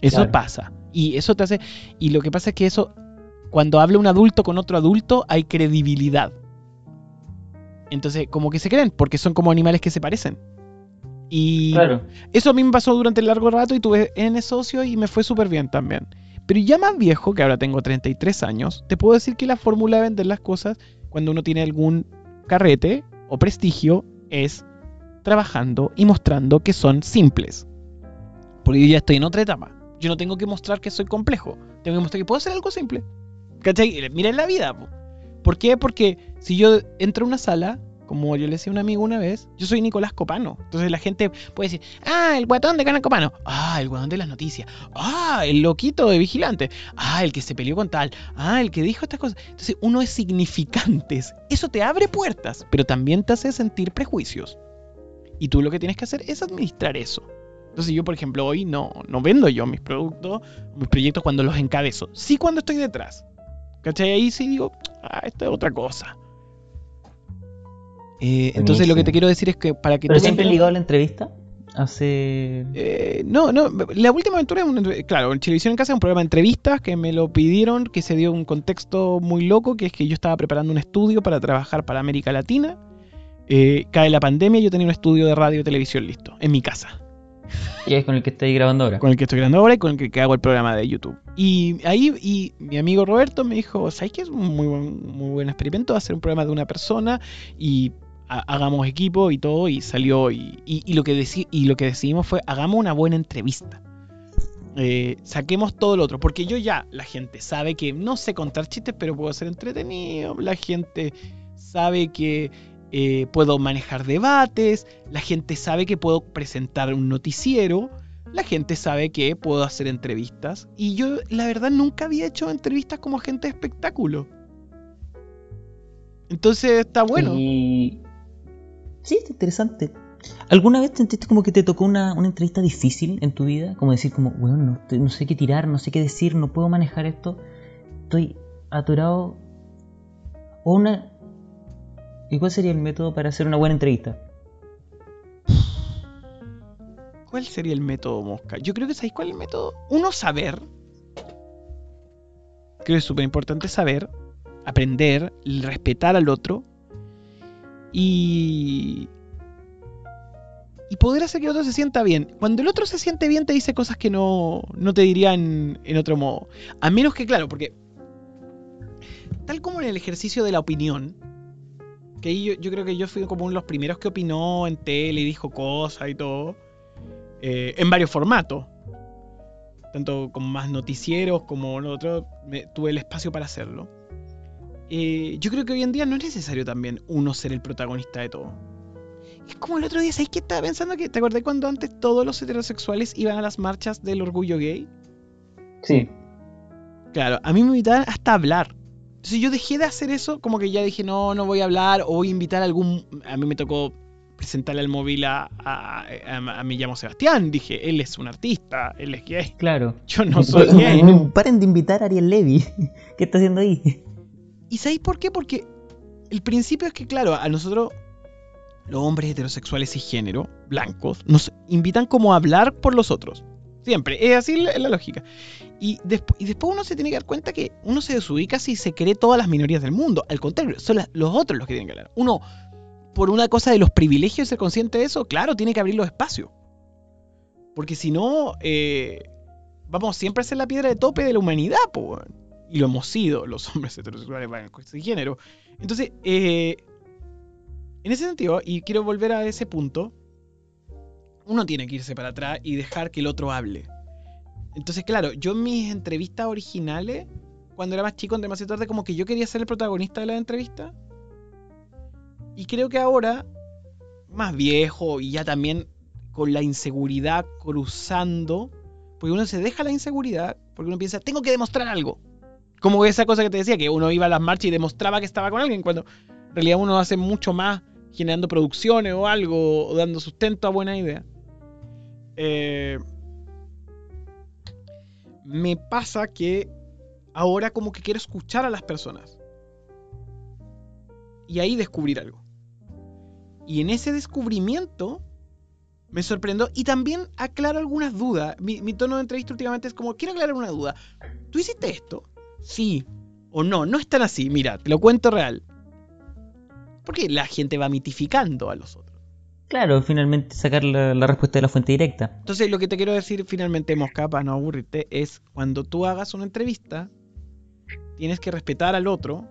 Eso pasa. Y eso te hace. Y lo que pasa es que eso, cuando habla un adulto con otro adulto, hay credibilidad. Entonces, como que se creen, porque son como animales que se parecen. Y eso a mí me pasó durante el largo rato y tuve N socio y me fue súper bien también. Pero ya más viejo, que ahora tengo 33 años, te puedo decir que la fórmula de vender las cosas cuando uno tiene algún carrete o prestigio es trabajando y mostrando que son simples. Porque yo ya estoy en otra etapa. Yo no tengo que mostrar que soy complejo. Tengo que mostrar que puedo hacer algo simple. ¿Cachai? Miren la vida. ¿Por qué? Porque si yo entro a una sala como yo le decía a un amigo una vez, yo soy Nicolás Copano. Entonces la gente puede decir, ah, el guatón de Canal Copano. Ah, el guatón de las noticias. Ah, el loquito de vigilante. Ah, el que se peleó con tal. Ah, el que dijo estas cosas. Entonces uno es significante. Eso te abre puertas, pero también te hace sentir prejuicios. Y tú lo que tienes que hacer es administrar eso. Entonces yo, por ejemplo, hoy no, no vendo yo mis productos, mis proyectos cuando los encabezo. Sí cuando estoy detrás. ¿Cachai? Ahí sí digo, ah, esto es otra cosa. Eh, entonces lo que te quiero decir es que para que ¿Pero siempre ligado a la entrevista? Hace... Eh, no, no, la última aventura es claro, en Televisión en Casa es un programa de entrevistas que me lo pidieron, que se dio un contexto muy loco, que es que yo estaba preparando un estudio para trabajar para América Latina. Eh, cae la pandemia y yo tenía un estudio de radio y televisión listo, en mi casa. [laughs] ¿Y es con el que estoy grabando ahora? Con el que estoy grabando ahora y con el que hago el programa de YouTube. Y ahí y mi amigo Roberto me dijo, ¿sabes qué es un muy buen, muy buen experimento? Hacer un programa de una persona y hagamos equipo y todo, y salió. Y, lo, que y lo que decidimos fue, hagamos una buena entrevista. Eh, saquemos todo lo otro, porque yo ya, la gente sabe que no sé contar chistes, pero puedo ser entretenido, la gente sabe que eh, puedo manejar debates, la gente sabe que puedo presentar un noticiero, la gente sabe que puedo hacer entrevistas, y yo la verdad nunca había hecho entrevistas como agente de espectáculo. Entonces está bueno. Sí, está interesante. ¿Alguna vez sentiste como que te tocó una, entrevista difícil en tu vida? Como decir como, bueno, no, sé qué tirar, no sé qué decir, no puedo manejar esto. Estoy atorado. O una... ¿Y cuál sería el método para hacer una buena entrevista? ¿Cuál sería el método, Mosca? Yo creo que sabéis cuál es el método. Uno, saber. Creo que es súper importante saber, aprender, respetar al otro y, y poder hacer que el otro se sienta bien. Cuando el otro se siente bien, te dice cosas que no, no te dirían en otro modo. A menos que, claro, porque tal como en el ejercicio de la opinión, que yo, yo creo que yo fui como uno de los primeros que opinó en tele y dijo cosas y todo, eh, en varios formatos. Tanto como más noticieros como otro, tuve el espacio para hacerlo. Eh, yo creo que hoy en día no es necesario también uno ser el protagonista de todo es como el otro día, ¿sabes qué estaba pensando? que ¿Te acordé cuando antes todos los heterosexuales iban a las marchas del orgullo gay? Sí. Claro, a mí me invitaban hasta a hablar. Entonces yo dejé de hacer eso, como que ya dije, no, no voy a hablar, o voy a invitar a algún... A mí me tocó presentarle al móvil a, a, a, mi llamo Sebastián. Dije, él es un artista, él es gay. Claro. Yo no soy gay. paren de invitar a Ariel Levy. [laughs] ¿Qué está haciendo ahí? ¿Y sabéis por qué? Porque el principio es que, claro, a nosotros los hombres heterosexuales y género, blancos, nos invitan como a hablar por los otros. Siempre, es así la, lógica. Y, y, después uno se tiene que dar cuenta que uno se desubica si se cree todas las minorías del mundo. Al contrario, son los otros los que tienen que hablar. Uno, por una cosa de los privilegios, ser consciente de eso, claro, tiene que abrir los espacios. Porque si no, eh, vamos siempre a ser la piedra de tope de la humanidad, Y lo hemos sido, los hombres heterosexuales, blancos y género. Entonces, eh, en ese sentido, y quiero volver a ese punto, uno tiene que irse para atrás y dejar que el otro hable. Entonces, claro, yo en mis entrevistas originales, cuando era más chico, en demasiado tarde, como que yo quería ser el protagonista de la entrevista. Y creo que ahora, más viejo y ya también con la inseguridad cruzando, porque uno se deja la inseguridad, porque uno piensa, tengo que demostrar algo. Como esa cosa que te decía, que uno iba a las marchas y demostraba que estaba con alguien, cuando en realidad uno hace mucho más generando producciones o algo, o dando sustento a buena idea. Eh, me pasa que ahora como que quiero escuchar a las personas. Y ahí descubrir algo. Y en ese descubrimiento me sorprendo y también aclaro algunas dudas. Mi, mi, tono de entrevista últimamente es como, quiero aclarar una duda. ¿Tú hiciste esto? Sí o no. No es tan así. Mira, te lo cuento real. Porque la gente va mitificando a los otros. Claro, finalmente sacar la, respuesta de la fuente directa. Entonces, lo que te quiero decir finalmente, Mosca, para no aburrirte, es cuando tú hagas una entrevista, tienes que respetar al otro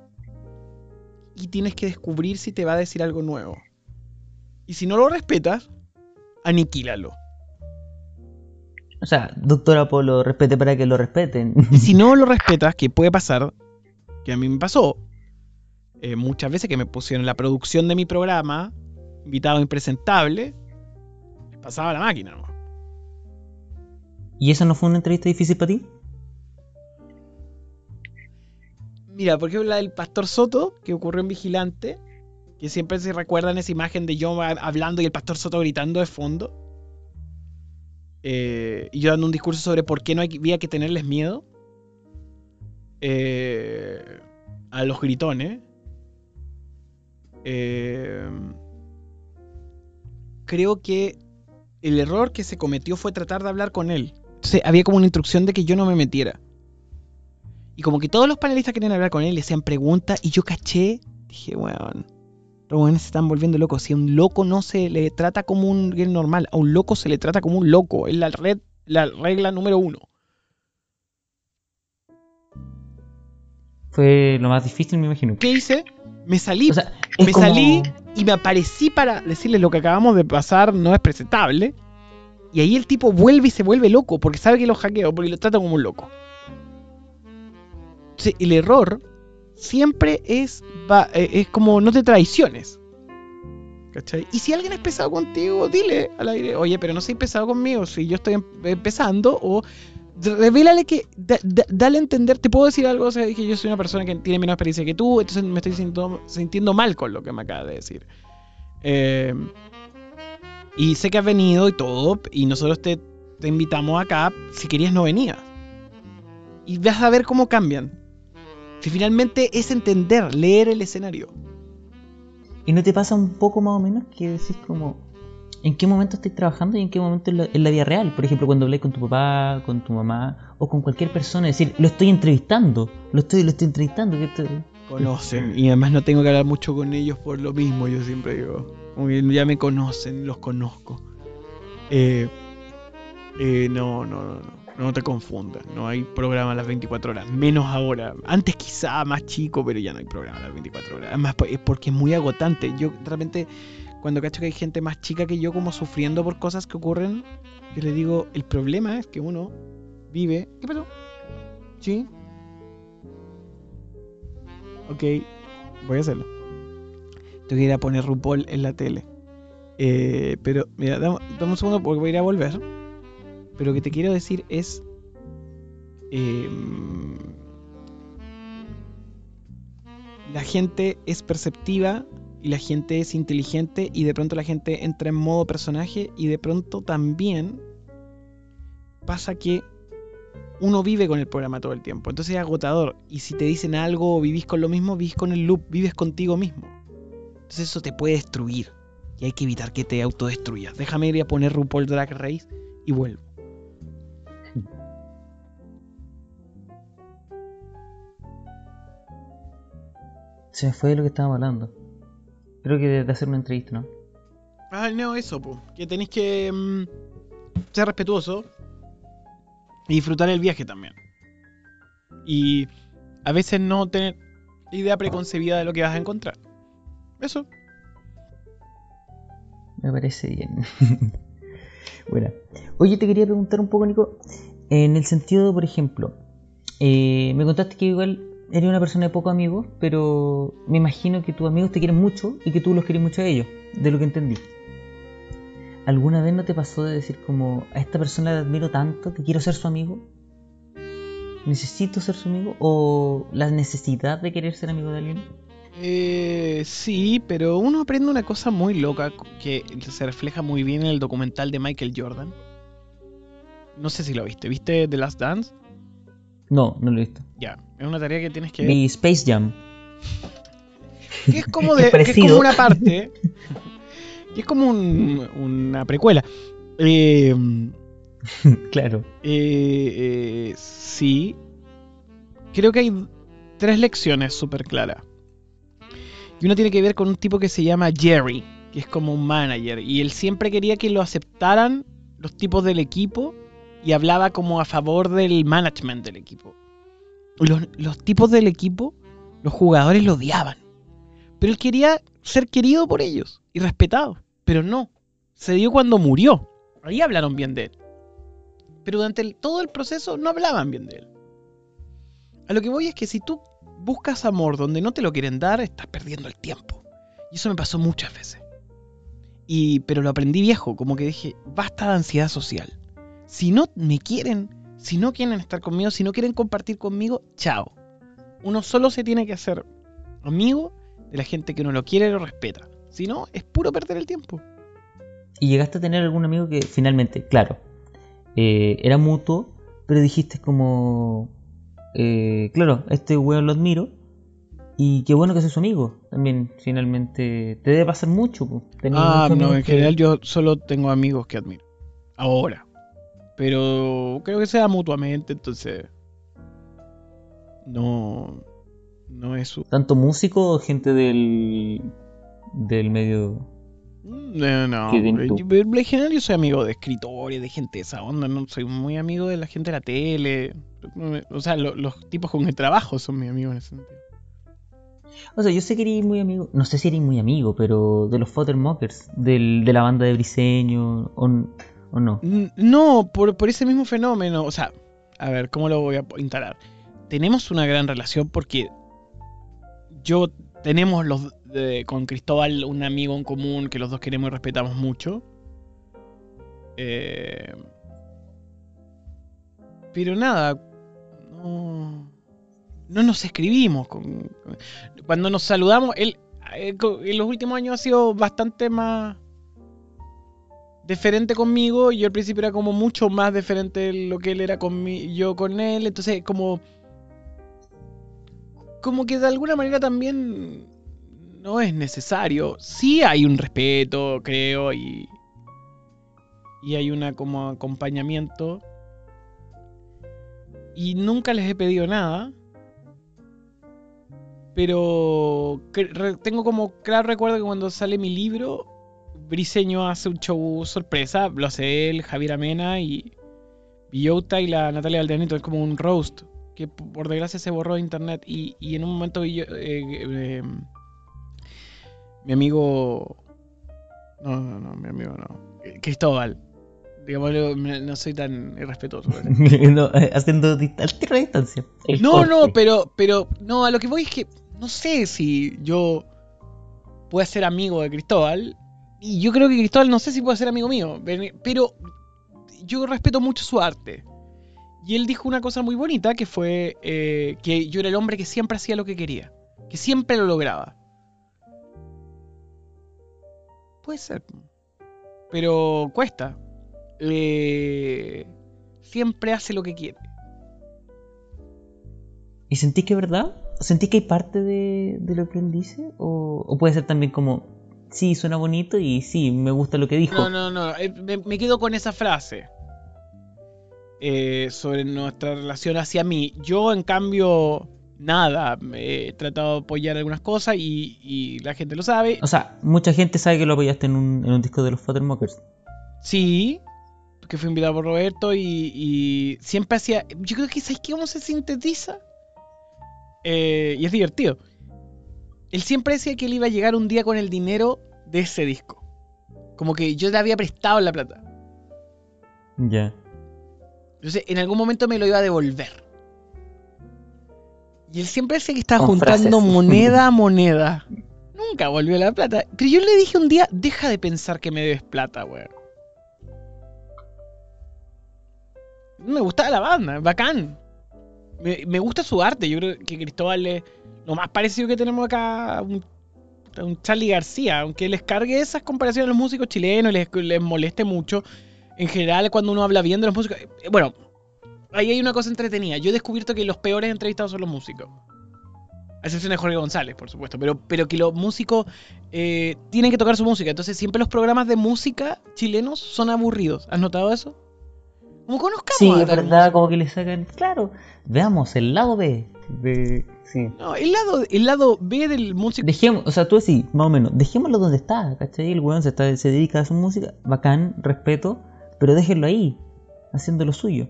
y tienes que descubrir si te va a decir algo nuevo. Y si no lo respetas, aniquílalo. O sea, doctor Apolo, respete para que lo respeten. Y si no [laughs] lo respetas, que puede pasar, que a mí me pasó, eh, muchas veces que me pusieron en la producción de mi programa, invitado impresentable, pasaba la máquina ¿Y eso no fue una entrevista difícil para ti? Mira, por ejemplo, la del Pastor Soto, que ocurrió en Vigilante, que siempre se recuerdan esa imagen de yo hablando y el Pastor Soto gritando de fondo. Eh, y yo dando un discurso sobre por qué no había que tenerles miedo eh, a los gritones. Eh, creo que el error que se cometió fue tratar de hablar con él. Entonces había como una instrucción de que yo no me metiera. Y como que todos los panelistas querían hablar con él, le hacían preguntas y yo caché, dije, bueno, los buenos se están volviendo locos. Si a un loco no se le trata como un normal, a un loco se le trata como un loco. Es la, red, la regla número uno. Fue lo más difícil, me imagino. ¿Qué hice? Me salí. me salí y me aparecí para decirles lo que acabamos de pasar no es presentable. Y ahí el tipo vuelve y se vuelve loco porque sabe que lo hackeo, porque lo trata como un loco. Entonces, el error siempre es, eh, es como no te traiciones. ¿Cachai? Y si alguien es pesado contigo, dile al aire, oye, pero no soy pesado conmigo, si yo estoy em, empezando, o revélale que, dale a entender, te puedo decir algo, o sea, que yo soy una persona que tiene menos experiencia que tú, entonces me estoy sintiendo, mal con lo que me acaba de decir. Eh, y sé que has venido y todo, y nosotros te, te invitamos acá, si querías no venías. Y vas a ver cómo cambian. Si finalmente es entender, leer el escenario. ¿Y no te pasa un poco más o menos que decís como, en qué momento estás trabajando y en qué momento en la, vida real. Por ejemplo, cuando hablé con tu papá, con tu mamá o con cualquier persona, decir, lo estoy entrevistando, lo estoy, lo estoy entrevistando. Que Conocen, y además no tengo que hablar mucho con ellos por lo mismo, yo siempre digo. ya me conocen, los conozco. Eh, eh, no, no, no, no. No te confundas, no hay programa a las 24 horas, menos ahora. Antes quizá más chico, pero ya no hay programa a las 24 horas. Además, es porque es muy agotante. Yo realmente, cuando cacho que hay gente más chica que yo como sufriendo por cosas que ocurren, yo le digo, el problema es que uno vive... ¿Qué pasó? Sí. Ok, voy a hacerlo. Tengo que ir a poner RuPaul en la tele. Eh, pero, mira, dame, un segundo porque voy a ir a volver. Pero lo que te quiero decir es... Em, la gente es perceptiva y la gente es inteligente y de pronto la gente entra en modo personaje y de pronto también pasa que uno vive con el programa todo el tiempo. Entonces es agotador. Y si te dicen algo o vivís con lo mismo, vivís con el loop, vives contigo mismo. Entonces eso te puede destruir. Y hay que evitar que te autodestruyas. Déjame ir a poner RuPaul Drag Race y vuelvo. Se me fue de lo que estábamos hablando. Creo que de, hacer una entrevista, ¿no? Ah, no, eso, pues. Que tenéis que mm, ser respetuoso y disfrutar el viaje también. Y a veces no tener idea preconcebida de lo que vas a encontrar. Eso. Me parece bien. [laughs] bueno. Oye, te quería preguntar un poco, Nico, en el sentido, por ejemplo, eh, me contaste que igual eres una persona de poco amigos, pero me imagino que tus amigos te quieren mucho y que tú los quieres mucho a ellos, de lo que entendí. ¿Alguna vez no te pasó de decir como a esta persona la admiro tanto que quiero ser su amigo? ¿Necesito ser su amigo? ¿O la necesidad de querer ser amigo de alguien? Eh, sí, pero uno aprende una cosa muy loca que se refleja muy bien en el documental de Michael Jordan. No sé si lo viste. ¿Viste The Last Dance? No, no lo he visto. Ya, es una tarea que tienes que... Vi Space Jam. Que es como, de, [laughs] que es como una parte Y es como una precuela. Eh, claro. Eh, eh, sí. Creo que hay tres lecciones súper claras. Y una tiene que ver con un tipo que se llama Jerry, que es como un manager. Y él siempre quería que lo aceptaran los tipos del equipo y hablaba como a favor del management del equipo. Los, tipos del equipo, los jugadores lo odiaban. Pero él quería ser querido por ellos y respetado. Pero no, se dio cuando murió. Ahí hablaron bien de él. Pero durante todo el proceso no hablaban bien de él. A lo que voy es que si tú buscas amor donde no te lo quieren dar, estás perdiendo el tiempo. Y eso me pasó muchas veces. Y, pero lo aprendí viejo, como que dije, basta de ansiedad social. Si no me quieren, si no quieren estar conmigo, si no quieren compartir conmigo, chao. Uno solo se tiene que hacer amigo de la gente que uno lo quiere y lo respeta. Si no, es puro perder el tiempo. ¿Y llegaste a tener algún amigo que finalmente, claro, eh, era mutuo, pero dijiste como, eh, claro, este weón lo admiro y qué bueno que sea su amigo. También, finalmente, te debe pasar mucho. Ah, no, en general yo solo tengo amigos que admiro. Ahora. Pero creo que sea mutuamente, entonces... No... No es su... ¿Tanto músico o gente del, del medio. No, no. En general yo soy amigo de escritores, de gente de esa onda, no soy muy amigo de la gente de la tele. O sea, los tipos con el trabajo son mis amigos en ese sentido. O sea, yo sé que eres muy amigo, no sé si eres muy amigo, pero de los Futtermockers, del, de la banda de Briseño, o no. No, por, por ese mismo fenómeno. O sea, a ver, ¿cómo lo voy a instalar? Tenemos una gran relación porque yo tenemos los con Cristóbal un amigo en común que los dos queremos y respetamos mucho. Eh, pero nada, no, no nos escribimos. cuando nos saludamos, él eh, en los últimos años ha sido bastante más diferente conmigo. Yo al principio era como mucho más diferente de lo que él era con yo con él. Entonces, como como que de alguna manera también no es necesario. Sí hay un respeto, creo, y, y hay una como acompañamiento. Y nunca les he pedido nada. Pero tengo como claro recuerdo que cuando sale mi libro Briseño hace un show sorpresa, lo hace él, Javier Amena y Villota y la Natalia Valdeanito, es como un roast que por desgracia se borró de internet y, en un momento eh, eh, mi amigo no, no, no, mi amigo no, Cristóbal Digamos, no soy tan irrespetuoso. [laughs] Eh, haciendo distancia. No, no, pero, pero, no, a lo que voy es que no sé si yo puedo ser amigo de Cristóbal. Y yo creo que Cristóbal no sé si puede ser amigo mío. Pero yo respeto mucho su arte. Y él dijo una cosa muy bonita que fue eh, que yo era el hombre que siempre hacía lo que quería. Que siempre lo lograba. Puede ser. Pero cuesta. Siempre hace lo que quiere. ¿Y sentís que es verdad? ¿Sentís que hay parte de, lo que él dice? ¿O, puede ser también como, sí, suena bonito y sí, me gusta lo que dijo? No, no, no, eh, me, quedo con esa frase eh, sobre nuestra relación hacia mí. Yo, en cambio, nada, he tratado de apoyar algunas cosas y, la gente lo sabe. O sea, mucha gente sabe que lo apoyaste en un, en un disco de los Fathermockers. Sí, que fue invitado por Roberto y, siempre hacía. Yo creo que ¿sabes cómo se sintetiza? Eh, y es divertido. Él siempre decía que él iba a llegar un día con el dinero de ese disco. Como que yo le había prestado la plata. Ya. Entonces, en algún momento me lo iba a devolver. Y él siempre decía que estaba juntando moneda a [laughs] moneda. Nunca volvió la plata. Pero yo le dije un día, deja de pensar que me debes plata, weón. me gustaba la banda, bacán. Me, gusta su arte. Yo creo que Cristóbal es lo más parecido que tenemos acá un, un Charlie García. Aunque les cargue esas comparaciones a los músicos chilenos, les, les moleste mucho. En general, cuando uno habla bien de los músicos. Eh, bueno, ahí hay una cosa entretenida. Yo he descubierto que los peores entrevistados son los músicos. A excepción de Jorge González, por supuesto. Pero, pero que los músicos eh, tienen que tocar su música. Entonces, siempre los programas de música chilenos son aburridos. ¿Has notado eso? Como conozcamos. Sí, es verdad, como que le sacan. Claro, veamos el lado B. De, sí. No, el lado, el lado B del músico. Dejemos, o sea, tú decís, más o menos, dejémoslo donde está, ¿cachai? El weón se, está, se dedica a su música, bacán, respeto, pero déjenlo ahí, haciendo lo suyo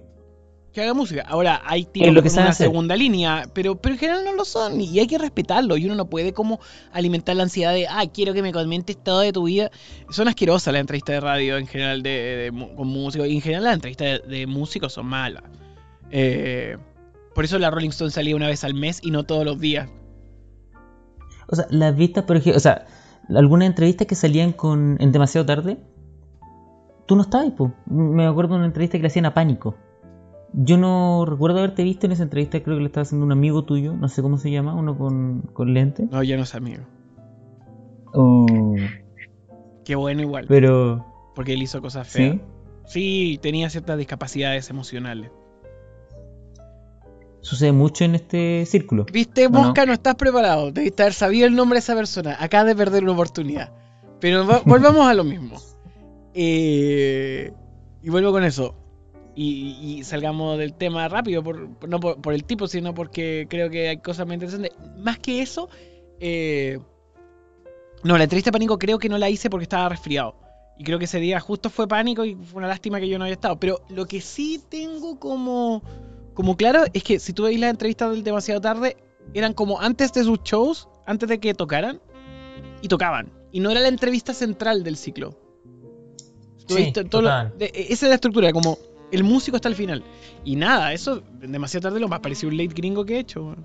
que haga música. Ahora, hay tipos que una segunda línea, pero, pero en general no lo son y hay que respetarlo. Y uno no puede como alimentar la ansiedad de, ah, quiero que me comentes todo de tu vida. Son asquerosas las entrevistas de radio en general de, con músicos. Y en general las entrevistas de, músicos son malas. Eh, por eso la Rolling Stone salía una vez al mes y no todos los días. O sea, las vistas, por ejemplo, o sea, algunas entrevistas que salían con en demasiado tarde, tú no estabas, pues. Me acuerdo de una entrevista que le hacían a Pánico. Yo no recuerdo haberte visto en esa entrevista, creo que le estaba haciendo un amigo tuyo, no sé cómo se llama, uno con, con lente. No, ya no es amigo. Oh. Qué bueno igual. Pero... Porque él hizo cosas feas. ¿Sí? tenía ciertas discapacidades emocionales. Sucede mucho en este círculo. Viste, Mosca, no? estás preparado. Debiste haber sabido el nombre de esa persona. Acá de perder una oportunidad. Pero [laughs] volvamos a lo mismo. Eh, y vuelvo con eso y, salgamos del tema rápido, por, no por, el tipo, sino porque creo que hay cosas muy interesantes. Más que eso, eh, no, la entrevista de pánico creo que no la hice porque estaba resfriado. Y creo que ese día justo fue pánico y fue una lástima que yo no haya estado. Pero lo que sí tengo como, como claro es que si tú veis las entrevistas del demasiado tarde, eran como antes de sus shows, antes de que tocaran, y tocaban. Y no era la entrevista central del ciclo. Sí, esa es la estructura, como el músico está al final. Y nada, eso demasiado tarde lo más parecido un late gringo que he hecho.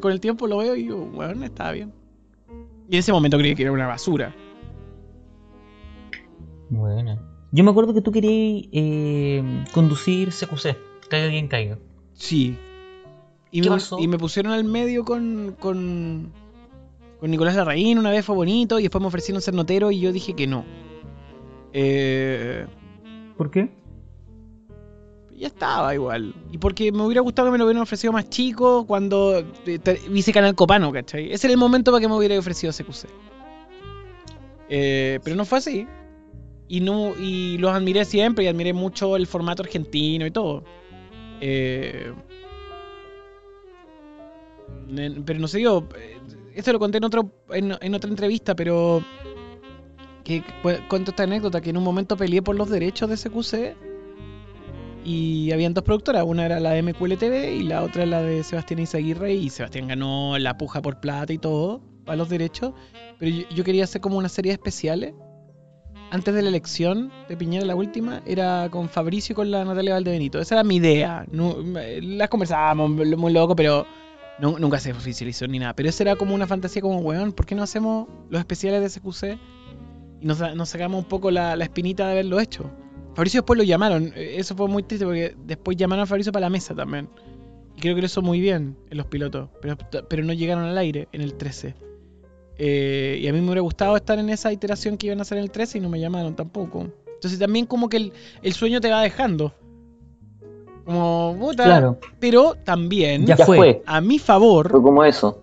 con el tiempo lo veo y digo, bueno, está bien. Y en ese momento creí que era una basura. Bueno. Yo me acuerdo que tú querías eh, conducir CQC, caiga bien caiga. Sí. Y, me, y me pusieron al medio con, con, con Nicolás Larraín, una vez fue bonito, y después me ofrecieron ser notero y yo dije que no. Eh, ¿Por qué? ya estaba igual. Y porque me hubiera gustado que me lo hubieran ofrecido más chico cuando hice Canal Copano, ¿cachai? Ese era el momento para que me hubiera ofrecido CQC. Eh, pero no fue así. Y, no, y los admiré siempre y admiré mucho el formato argentino y todo. Eh, pero no sé yo. Eh, esto lo conté en, otro, en, otra entrevista, pero que cuento esta anécdota, que en un momento peleé por los derechos de CQC y habían dos productoras, una era la de MQLTV y la otra la de Sebastián Izaguirre y Sebastián ganó la puja por plata y todo para los derechos, pero yo, quería hacer como una serie de especiales. Antes de la elección de Piñera, la última, era con Fabricio y con la Natalia Valdebenito. Esa era mi idea. las conversábamos muy loco, pero nunca se oficializó ni nada. Pero esa era como una fantasía como, weón, ¿por qué no hacemos los especiales de SQC? Y nos, sacamos un poco la, la espinita de haberlo hecho. Fabricio después lo llamaron. Eh, eso fue muy triste porque después llamaron a Fabricio para la mesa también. Y creo que lo hizo muy bien en los pilotos. Pero, pero no llegaron al aire en el 13. Eh, y a mí me hubiera gustado estar en esa iteración que iban a hacer en el 13 y no me llamaron tampoco. Entonces también como que el, sueño te va dejando. Como, puta. Claro. Pero también, ya fue. A mi favor. Fue como eso.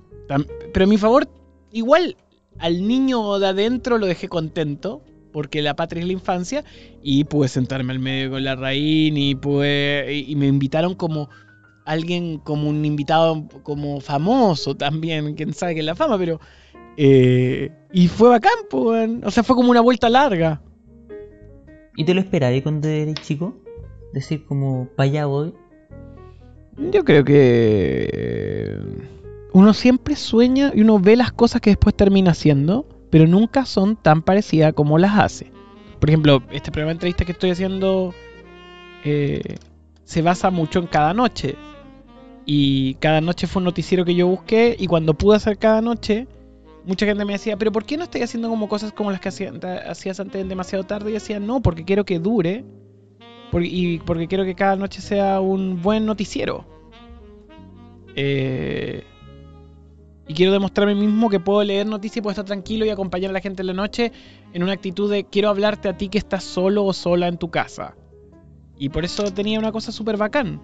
Pero a mi favor, igual al niño de adentro lo dejé contento porque la patria es la infancia, y pude sentarme al medio con la raíz y, pude, y me invitaron como alguien, como un invitado como famoso también, quién sabe qué es la fama, pero... Eh, y fue bacán, pues, o sea, fue como una vuelta larga. ¿Y te lo esperabas cuando eres chico? Decir como, para allá voy. Yo creo que uno siempre sueña y uno ve las cosas que después termina haciendo pero nunca son tan parecidas como las hace. Por ejemplo, este programa de entrevista que estoy haciendo eh, se basa mucho en cada noche. Y cada noche fue un noticiero que yo busqué y cuando pude hacer cada noche, mucha gente me decía, pero ¿por qué no estoy haciendo como cosas como las que hacías antes en demasiado tarde? Y decía, no, porque quiero que dure y porque quiero que cada noche sea un buen noticiero. Eh, y quiero demostrarme mismo que puedo leer noticias y puedo estar tranquilo y acompañar a la gente en la noche en una actitud de quiero hablarte a ti que estás solo o sola en tu casa. Y por eso tenía una cosa súper bacán.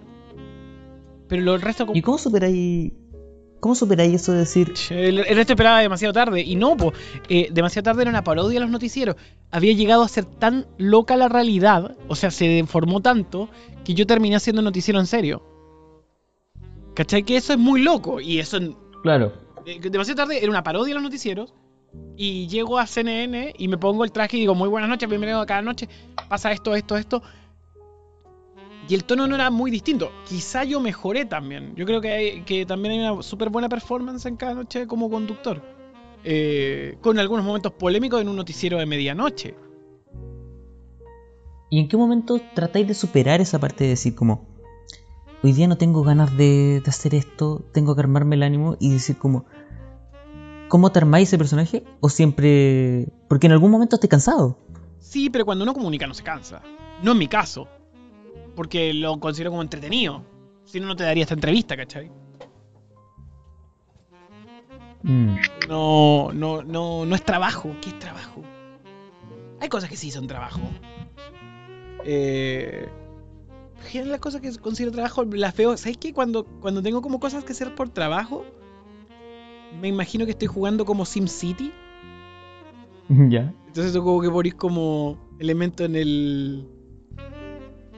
Pero lo, resto... ¿Y cómo superáis ¿Cómo superáis eso de decir? El, resto esperaba demasiado tarde. Y no, pues, demasiado tarde era una parodia de los noticieros. Había llegado a ser tan loca la realidad, o sea, se deformó tanto, que yo terminé haciendo noticiero en serio. ¿Cachai? Que eso es muy loco. Y eso. Claro. Eh, demasiado tarde era una parodia de los noticieros. Y llego a CNN y me pongo el traje y digo, muy buenas noches, bienvenido a cada noche. Pasa esto, esto, esto. Y el tono no era muy distinto. Quizá yo mejoré también. Yo creo que, que también hay una súper buena performance en cada noche como conductor. Eh, con algunos momentos polémicos en un noticiero de medianoche. ¿Y en qué momento tratáis de superar esa parte de decir como, hoy día no tengo ganas de, hacer esto, tengo que armarme el ánimo y decir como, ¿cómo te armáis ese personaje? O siempre... Porque en algún momento estoy cansado. Sí, pero cuando uno comunica no se cansa. No en mi caso. Porque lo considero como entretenido. Si no, no te daría esta entrevista, ¿cachai? Mm. No, no, no, no es trabajo. ¿Qué es trabajo? Hay cosas que sí son trabajo. Eh, las cosas que considero trabajo las veo. ¿Sabes qué? Cuando, cuando tengo como cosas que hacer por trabajo, me imagino que estoy jugando como SimCity. [laughs] Ya. Entonces tú como que ponís como elemento en el.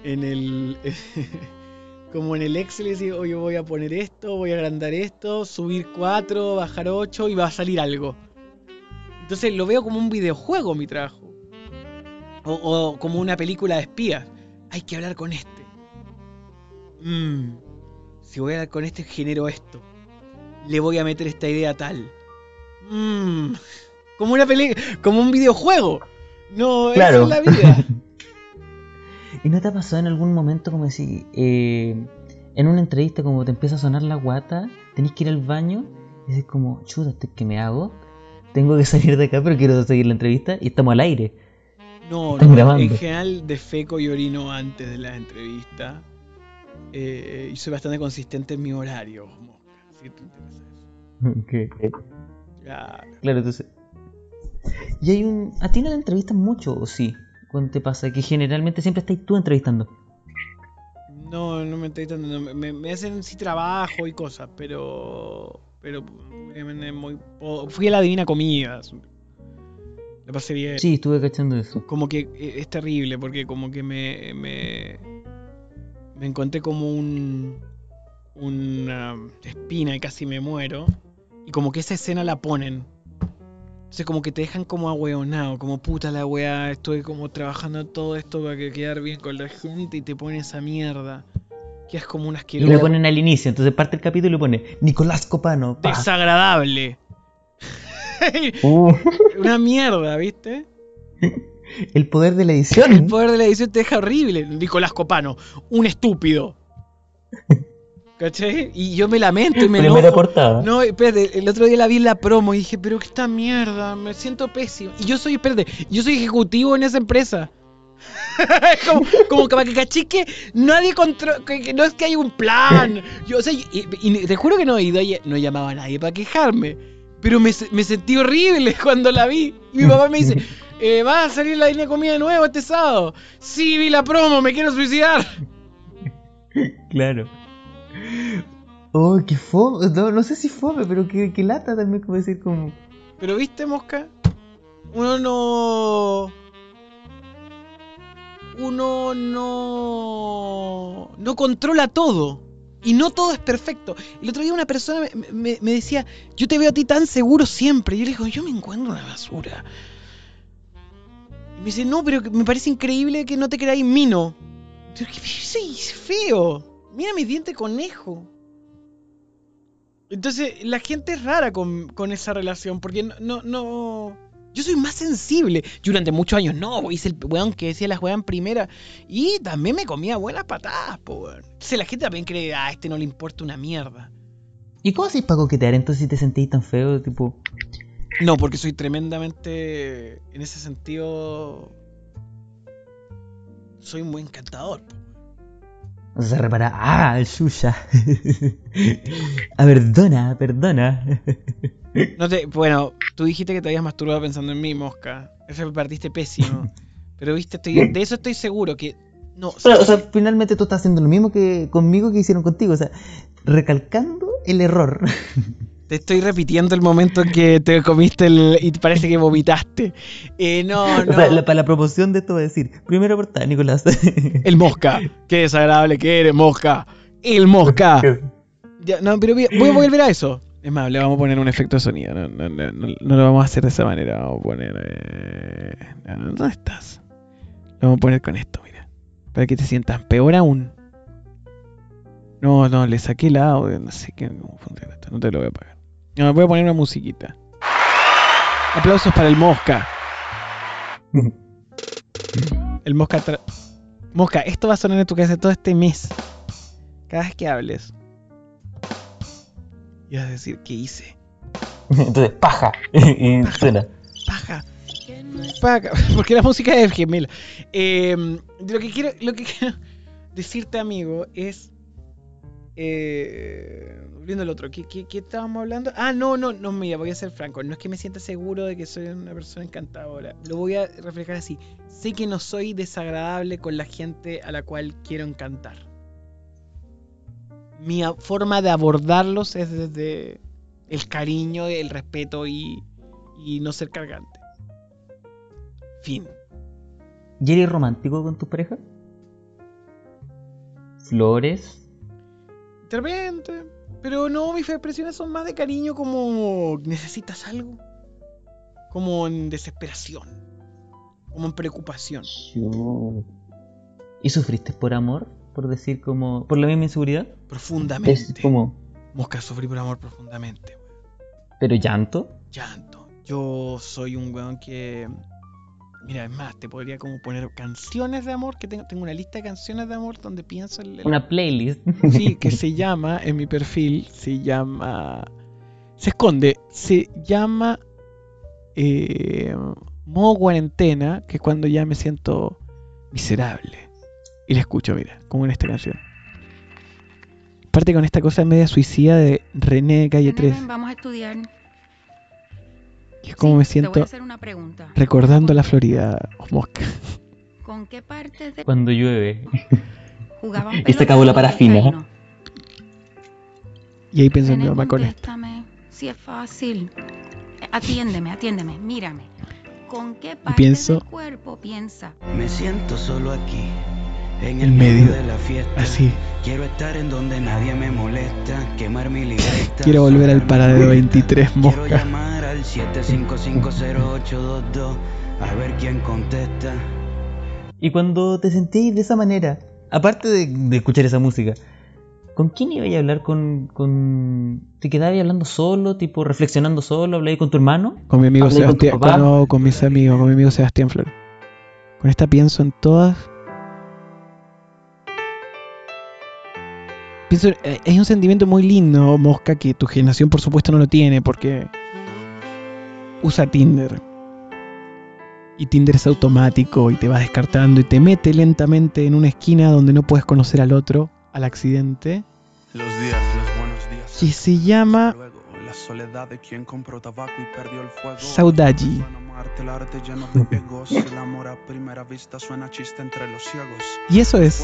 En el. [laughs] como en el Excel y decís, oye, voy a poner esto, voy a agrandar esto, subir 4, bajar 8 y va a salir algo. Entonces lo veo como un videojuego mi trabajo. O, o como una película de espías. Hay que hablar con este mmm, si voy a dar con este genero esto, le voy a meter esta idea tal. Mmm, [laughs] como una película, como un videojuego. No, claro. es la vida. [laughs] ¿Y no te ha pasado en algún momento como decir, eh, en una entrevista como te empieza a sonar la guata, tenés que ir al baño y dices como, chuta, ¿qué me hago? Tengo que [laughs] salir de acá pero quiero seguir la entrevista y estamos al aire. No, no, en general defeco y orino antes de la entrevista. Eh, y soy bastante consistente en mi horario, Si te interesa eso. [laughs] Claro. entonces. ¿Y hay un. ¿A ti no te entrevistan mucho o sí? ¿Cuándo te pasa? Que generalmente siempre estás tú entrevistando. No, no me entrevistan. me, hacen sí trabajo y cosas, pero. Pero. Muy, fui a la Divina Comida. Le pasé bien. Sí, estuve cachando eso. Como que eh, es terrible, porque como que me me encontré como un, una espina y casi me muero. Y como que esa escena la ponen. Entonces como que te dejan como ahueonado, como puta la weá, estoy como trabajando todo esto para que quedar bien con la gente y te ponen esa mierda. Que es como un asqueroso. Y lo ponen al inicio, entonces parte el capítulo y pone Nicolás Copano. Desagradable. [laughs] [laughs] Uh. Una mierda, ¿viste? El poder de la edición. El poder de la edición te deja horrible. Nicolás Copano, un estúpido. ¿Cachai? Y yo me lamento y me Primera portada. No, espérate, el otro día la vi en la promo y dije, pero qué esta mierda, me siento pésimo. Y yo soy, espérate, yo soy ejecutivo en esa empresa. [laughs] como, como para que cachique, nadie controla, no es que hay un plan. Yo, o sea, y, te juro que no he ido, no llamaba a nadie para quejarme. Pero me, me, sentí horrible [laughs] cuando la vi. Mi papá me dice, [laughs] eh, ¿va a salir la línea de comida de nuevo este sábado? Sí, vi la promo, me quiero suicidar. Claro. [laughs] Oh, qué fome. No, sé si fome, pero qué, lata también, como decir, como. Pero viste, Mosca, uno no. Uno no. No controla todo. Y no todo es perfecto. El otro día una persona me, decía, yo te veo a ti tan seguro siempre. Y yo le digo, yo me encuentro una basura. Y me dice, no, pero me parece increíble que no te creáis mino. Yo soy feo. Mira mi diente conejo. Entonces, la gente es rara con, esa relación, porque no, no, Yo soy más sensible. Yo durante muchos años no, hice el weón que decía las weón primera. Y también me comía buenas patadas, po weón. Entonces la gente también cree, ah, a este no le importa una mierda. ¿Y cómo haces para coquetear entonces si te sentís tan feo, tipo? No, porque soy tremendamente. En ese sentido. Soy muy encantador, po. Se repara, ah, el suya. ah, [laughs] perdona, perdona. no te, bueno, tú dijiste que te habías masturbado pensando en mí, mosca. Eso me partiste pésimo. [laughs] Pero viste, de eso estoy seguro que. No, o sea, finalmente tú estás haciendo lo mismo que conmigo que hicieron contigo. O sea, recalcando el error. [laughs] Te estoy repitiendo el momento en que te comiste el, y parece que vomitaste. Eh, no, [laughs] no. Para la promoción de esto va a decir, primera portada, Nicolás. [laughs] El mosca. Qué desagradable que eres, mosca. El mosca. [laughs] no, pero voy, a volver a eso. Es más, le vamos a poner un efecto de sonido. No, no, no, no lo vamos a hacer de esa manera. Vamos a poner. Eh... ¿Dónde estás? Lo vamos a poner con esto, mira. Para que te sientas peor aún. No, no, le saqué el audio. No sé qué. cómo funciona esto. No te lo voy a pagar. No, voy a poner una musiquita. Aplausos para el Mosca. [laughs] El Mosca. Mosca, esto va a sonar en tu casa todo este mes. Cada vez que hables. Y vas a decir, ¿qué hice? Entonces, paja. [laughs] y suena. Paja. Paja. [laughs] Porque la música es gemela. Eh, lo, que quiero, lo que quiero decirte, amigo, es. Eh, viendo el otro, ¿qué, estábamos hablando? Ah, no, no, no, mira, voy a ser franco. No es que me sienta seguro de que soy una persona encantadora. Lo voy a reflejar así. Sé que no soy desagradable con la gente a la cual quiero encantar. Mi forma de abordarlos es desde el cariño, el respeto y, y no ser cargante. Fin. ¿Y eres romántico con tu pareja? ¿Flores? De repente. Pero no, mis expresiones son más de cariño como necesitas algo. Como en desesperación. Como en preocupación. ¿Y sufriste por amor? Por decir como... ¿Por la misma inseguridad? Profundamente. como... Mosca, sufrí por amor profundamente. ¿Pero llanto? Llanto. Yo soy un weón que Mira, es más, te podría como poner canciones de amor, que tengo, tengo una lista de canciones de amor donde pienso... en Una playlist. Sí, que [laughs] se llama, en mi perfil, se llama... Se esconde, se llama... Eh, modo cuarentena, que es cuando ya me siento miserable. Y la escucho, mira, como en esta canción. Aparte con esta cosa media suicida de René Calle 3. Vamos a estudiar. Es como me siento recordando la Florida, Mosca. ¿Con qué parte de... Cuando llueve. Jugaban y se acabó la parafina. Y ahí pienso en mi mamá con esto. Si es fácil. Atiéndeme, atiéndeme, mírame. ¿Con qué parte pienso, del cuerpo piensa? Me siento solo aquí, en el medio de la fiesta. Así. Quiero estar en donde nadie me molesta, quemar mi libreta. Quiero volver al paradero 23 mosca. Quiero llamar al 7550822 a ver quién contesta. Y cuando te sentís de esa manera, aparte de, escuchar esa música, ¿con quién ibas a hablar? ¿Con, con... ¿Te quedabas hablando solo, tipo reflexionando solo? ¿Hablabas con tu hermano? Con mi amigo Sebastián, con, con mis amigos, con mi amigo Sebastián Flor. Con esta pienso en todas pienso, eh, es un sentimiento muy lindo, Mosca, que tu generación por supuesto no lo tiene porque usa Tinder. Y Tinder es automático y te va descartando y te mete lentamente en una esquina donde no puedes conocer al otro, al accidente. Los días, los buenos días. Y se llama la soledad de quien compró tabaco y perdió el fuego. Saudade. Y eso es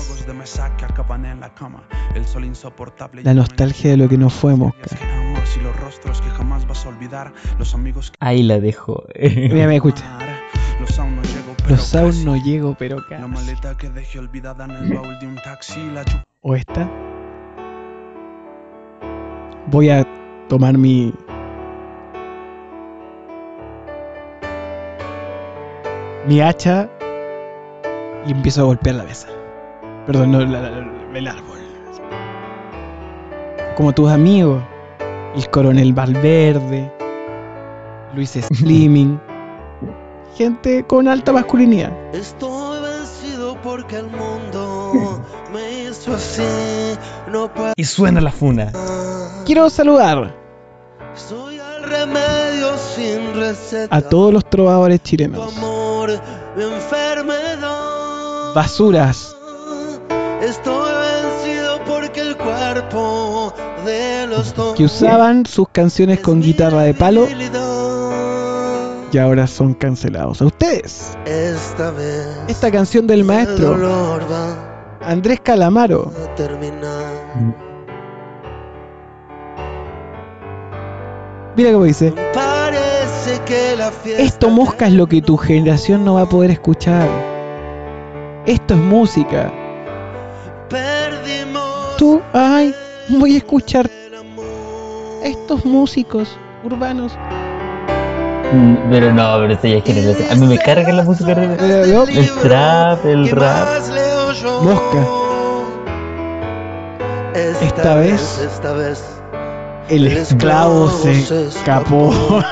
la nostalgia de lo que no fue Mosca. Ahí la dejo. [laughs] Mira, me escucha. Los aún no llego, pero casi. O esta. Voy a tomar mi mi hacha y empiezo a golpear la mesa. Perdón, no, el árbol. Como tus amigos, el coronel Valverde, Luis [laughs] Slimming, gente con alta masculinidad. Estoy vencido porque el mundo [laughs] me hizo así. No y suena la funa. Quiero saludar a todos los trovadores chilenos. Basuras. Estoy vencido porque el cuerpo de los que usaban sus canciones con guitarra de palo y ahora son cancelados. A ustedes. Esta, vez Esta canción del maestro Andrés Calamaro. Mira cómo dice. Esto mosca es lo que tu generación no va a poder escuchar. Esto es música. Tú, ay, voy a escuchar estos músicos urbanos. Mm, pero no, pero esto ya es A mí me carga la música El trap, el rap. Mosca. Esta vez. Esta vez el, esclavo, se, escapó. [laughs]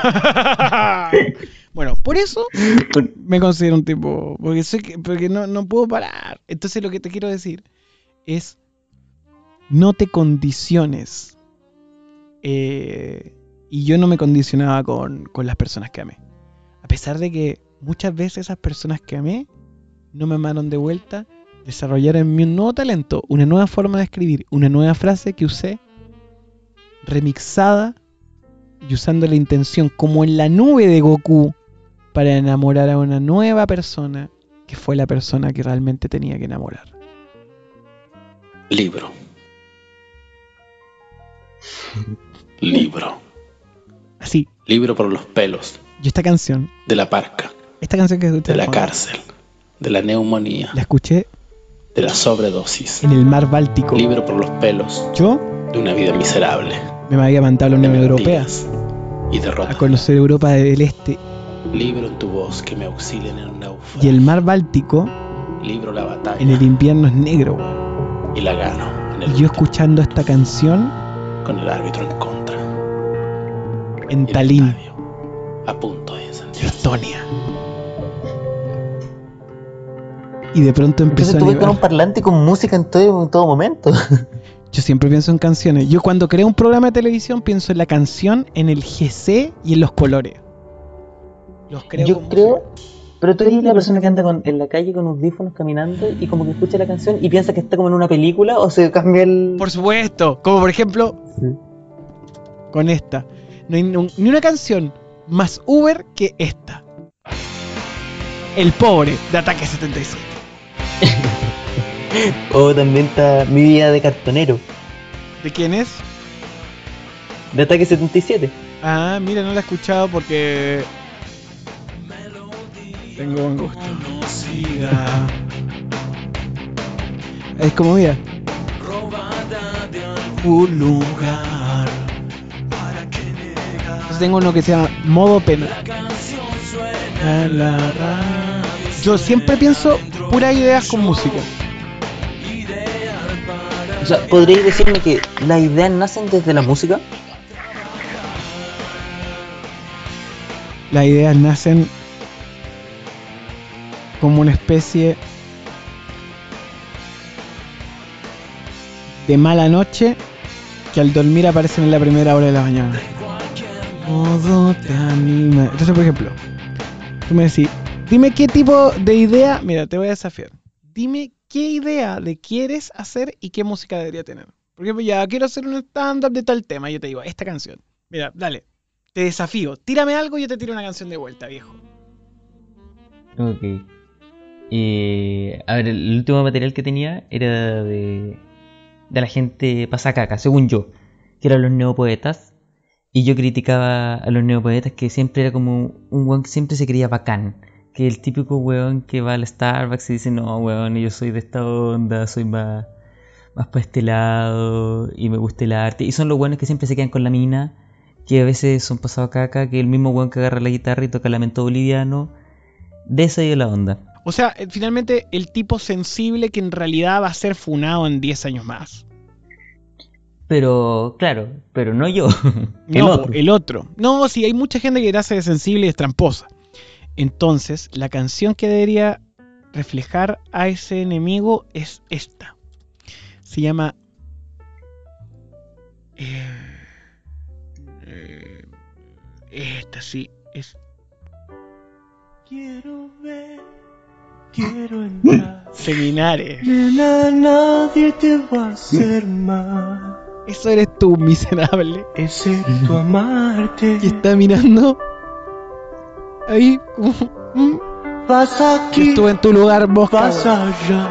bueno, por eso me considero un tipo. Porque que porque no, no puedo parar. Entonces lo que te quiero decir es. No te condiciones. Eh, y yo no me condicionaba con, con las personas que amé. A pesar de que muchas veces esas personas que amé no me mandaron de vuelta, desarrollaron en mí un nuevo talento, una nueva forma de escribir, una nueva frase que usé remixada y usando la intención como en la nube de Goku para enamorar a una nueva persona que fue la persona que realmente tenía que enamorar. Libro. Libro. Así. Libro por los pelos. Y esta canción. De la parca. Esta canción que De la cárcel. De la neumonía. La escuché. De la sobredosis. En el mar Báltico. Libro por los pelos. ¿Yo? De una vida miserable me había mandado a la Unión Europea y derrota. a conocer Europa del Este. Libro tu voz que me auxilien en un naufragio. Y el mar Báltico. Libro la batalla. En el invierno es negro. Y la gano. En y yo escuchando esta canción. Con el árbitro en contra. En Tallinn. A punto de Estonia. Y de pronto empezó Entonces, a. con un parlante con música en todo, en todo momento. [laughs] Yo siempre pienso en canciones. Yo cuando creo un programa de televisión pienso en la canción, en el GC y en los colores. Los creo Yo creo, pero tú eres la persona que anda en la calle con audífonos caminando y como que escucha la canción y piensa que está como en una película o se cambia el... Por supuesto, como por ejemplo con esta. No hay ni una canción más Uber que esta. El pobre de Ataque 77. O también está Mi vida de cartonero. ¿De quién es? De Ataque 77. Ah, mira, no la he escuchado porque tengo un gusto. Es como, mira. Un lugar. Entonces tengo uno que se llama modo pena. Yo siempre pienso puras ideas con música. O sea, ¿podríais decirme que las ideas nacen desde la música? Las ideas nacen como una especie de mala noche que al dormir aparecen en la primera hora de la mañana. te anima. Entonces, por ejemplo, tú me decís, dime qué tipo de idea, mira, te voy a desafiar. Dime qué idea le quieres hacer y qué música debería tener. Por ejemplo, ya quiero hacer un stand-up de tal tema. Yo te digo, esta canción. Mira, dale, te desafío. Tírame algo y yo te tiro una canción de vuelta, viejo. Ok. Eh, a ver, el último material que tenía era de, de la gente pasacaca, según yo, que eran los neopoetas. Y yo criticaba a los neopoetas que siempre era como un weón que siempre se creía bacán. Que el típico weón que va al Starbucks y dice, no, weón, yo soy de esta onda, soy más, más para este lado y me gusta el arte. Y son los weones que siempre se quedan con la mina, que a veces son pasados caca, que el mismo weón que agarra la guitarra y toca lamento boliviano. De esa y de la onda. O sea, eh, finalmente el tipo sensible que en realidad va a ser funado en 10 años más. Pero, claro, pero no yo. [laughs] el no, otro. el otro. No, sí, hay mucha gente que hace de sensible y es tramposa. Entonces, la canción que debería reflejar a ese enemigo es esta. Se llama... Eh, eh, esta sí, es... Quiero ver quiero entrar. Seminares. nadie te va a hacer mal. Eso eres tú, miserable. Excepto amarte. Y está mirando. Ahí, como. Mm. Vas aquí. Estuve en tu lugar, vos. Vas allá.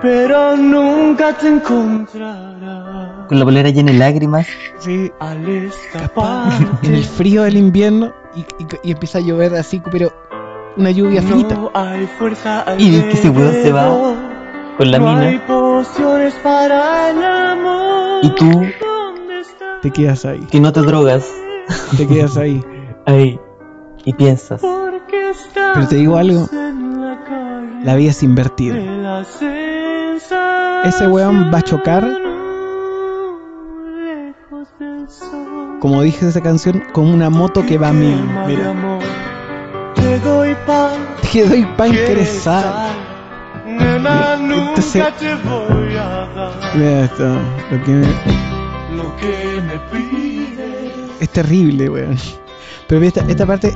Pero nunca te encontrará. Con la polera llena de lágrimas. Sí. Al escapar. En el frío del invierno. Y, y, y empieza a llover así, pero una lluvia finita. y que ese weón se va con la mina. Y tú te quedas ahí. Que no te drogas. Te quedas ahí. [laughs] ahí. Y piensas. Pero te digo algo. La vida es invertida. Ese weón va a chocar. Como dije de esa canción, con una moto que va a mil. Mira. Te doy pan, te doy pan crezar. Nena, nunca te voy a dar. Mira esto, lo que me, lo que me. Es terrible, weón. Pero mira esta, esta parte.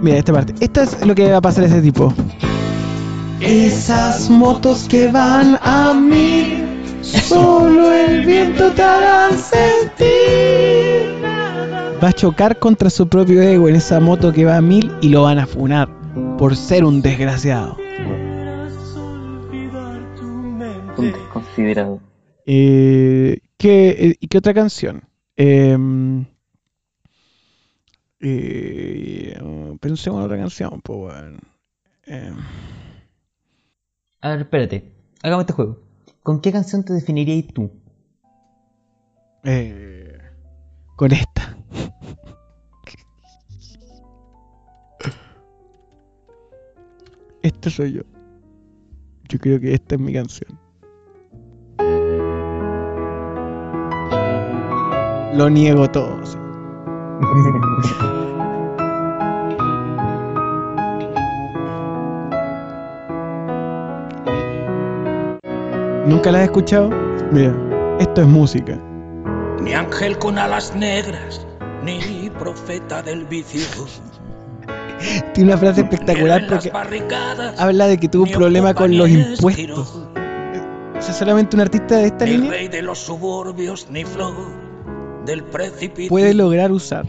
Mira esta parte. Esta es lo que va a pasar a ese tipo. Esas motos que van a mí, solo el viento te hará sentir va a chocar contra su propio ego en esa moto que va a mil y lo van a funar por ser un desgraciado. Un desconsiderado. Eh, ¿qué, eh, ¿Y qué otra canción? Em, eh, pensemos en otra canción, pues bueno. Em. A ver, espérate. Hagamos este juego. ¿Con qué canción te definirías tú? Eh, con esta. Este soy yo. Yo creo que esta es mi canción. Lo niego todo. [laughs] ¿Nunca la has escuchado? Mira, esto es música. Ni ángel con alas negras, ni profeta del vicio. Tiene una frase espectacular porque habla de que tuvo un problema con los impuestos. ¿Es solamente un artista de esta línea? Rey de los suburbios, ni flor del precipicio. Puede lograr usar.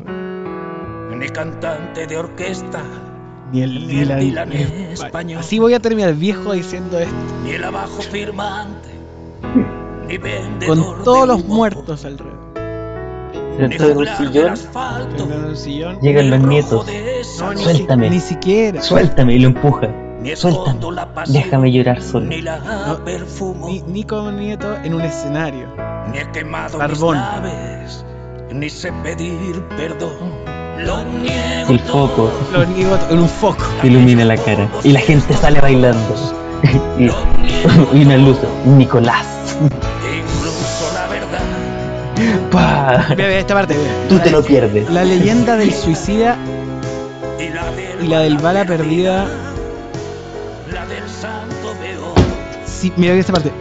Ni cantante de orquesta. Ni el, ni español. Así voy a terminar viejo diciendo esto. Ni el abajo firmante. ni Con todos los muertos alrededor sentado en un sillón, en un sillón llegan los nietos. No, Suéltame. Ni, siquiera. Suéltame y lo empuja. Suéltame. Déjame llorar solo. Ni la No, perfumo. Ni- Nico Nieto en un escenario. Ni he quemado Barbón. mis naves, ni sé pedir perdón. Lo niego El foco Lo niego en un foco. te ilumina la cara. Y la gente sale bailando. y, [laughs] y una luz. Nicolás. incluso la verdad. ¡Pah! Mira, mira esta parte. mira. Tú te lo pierdes. La leyenda del suicida Y la del, bala perdida. La del santo veo. Si, mira esta parte.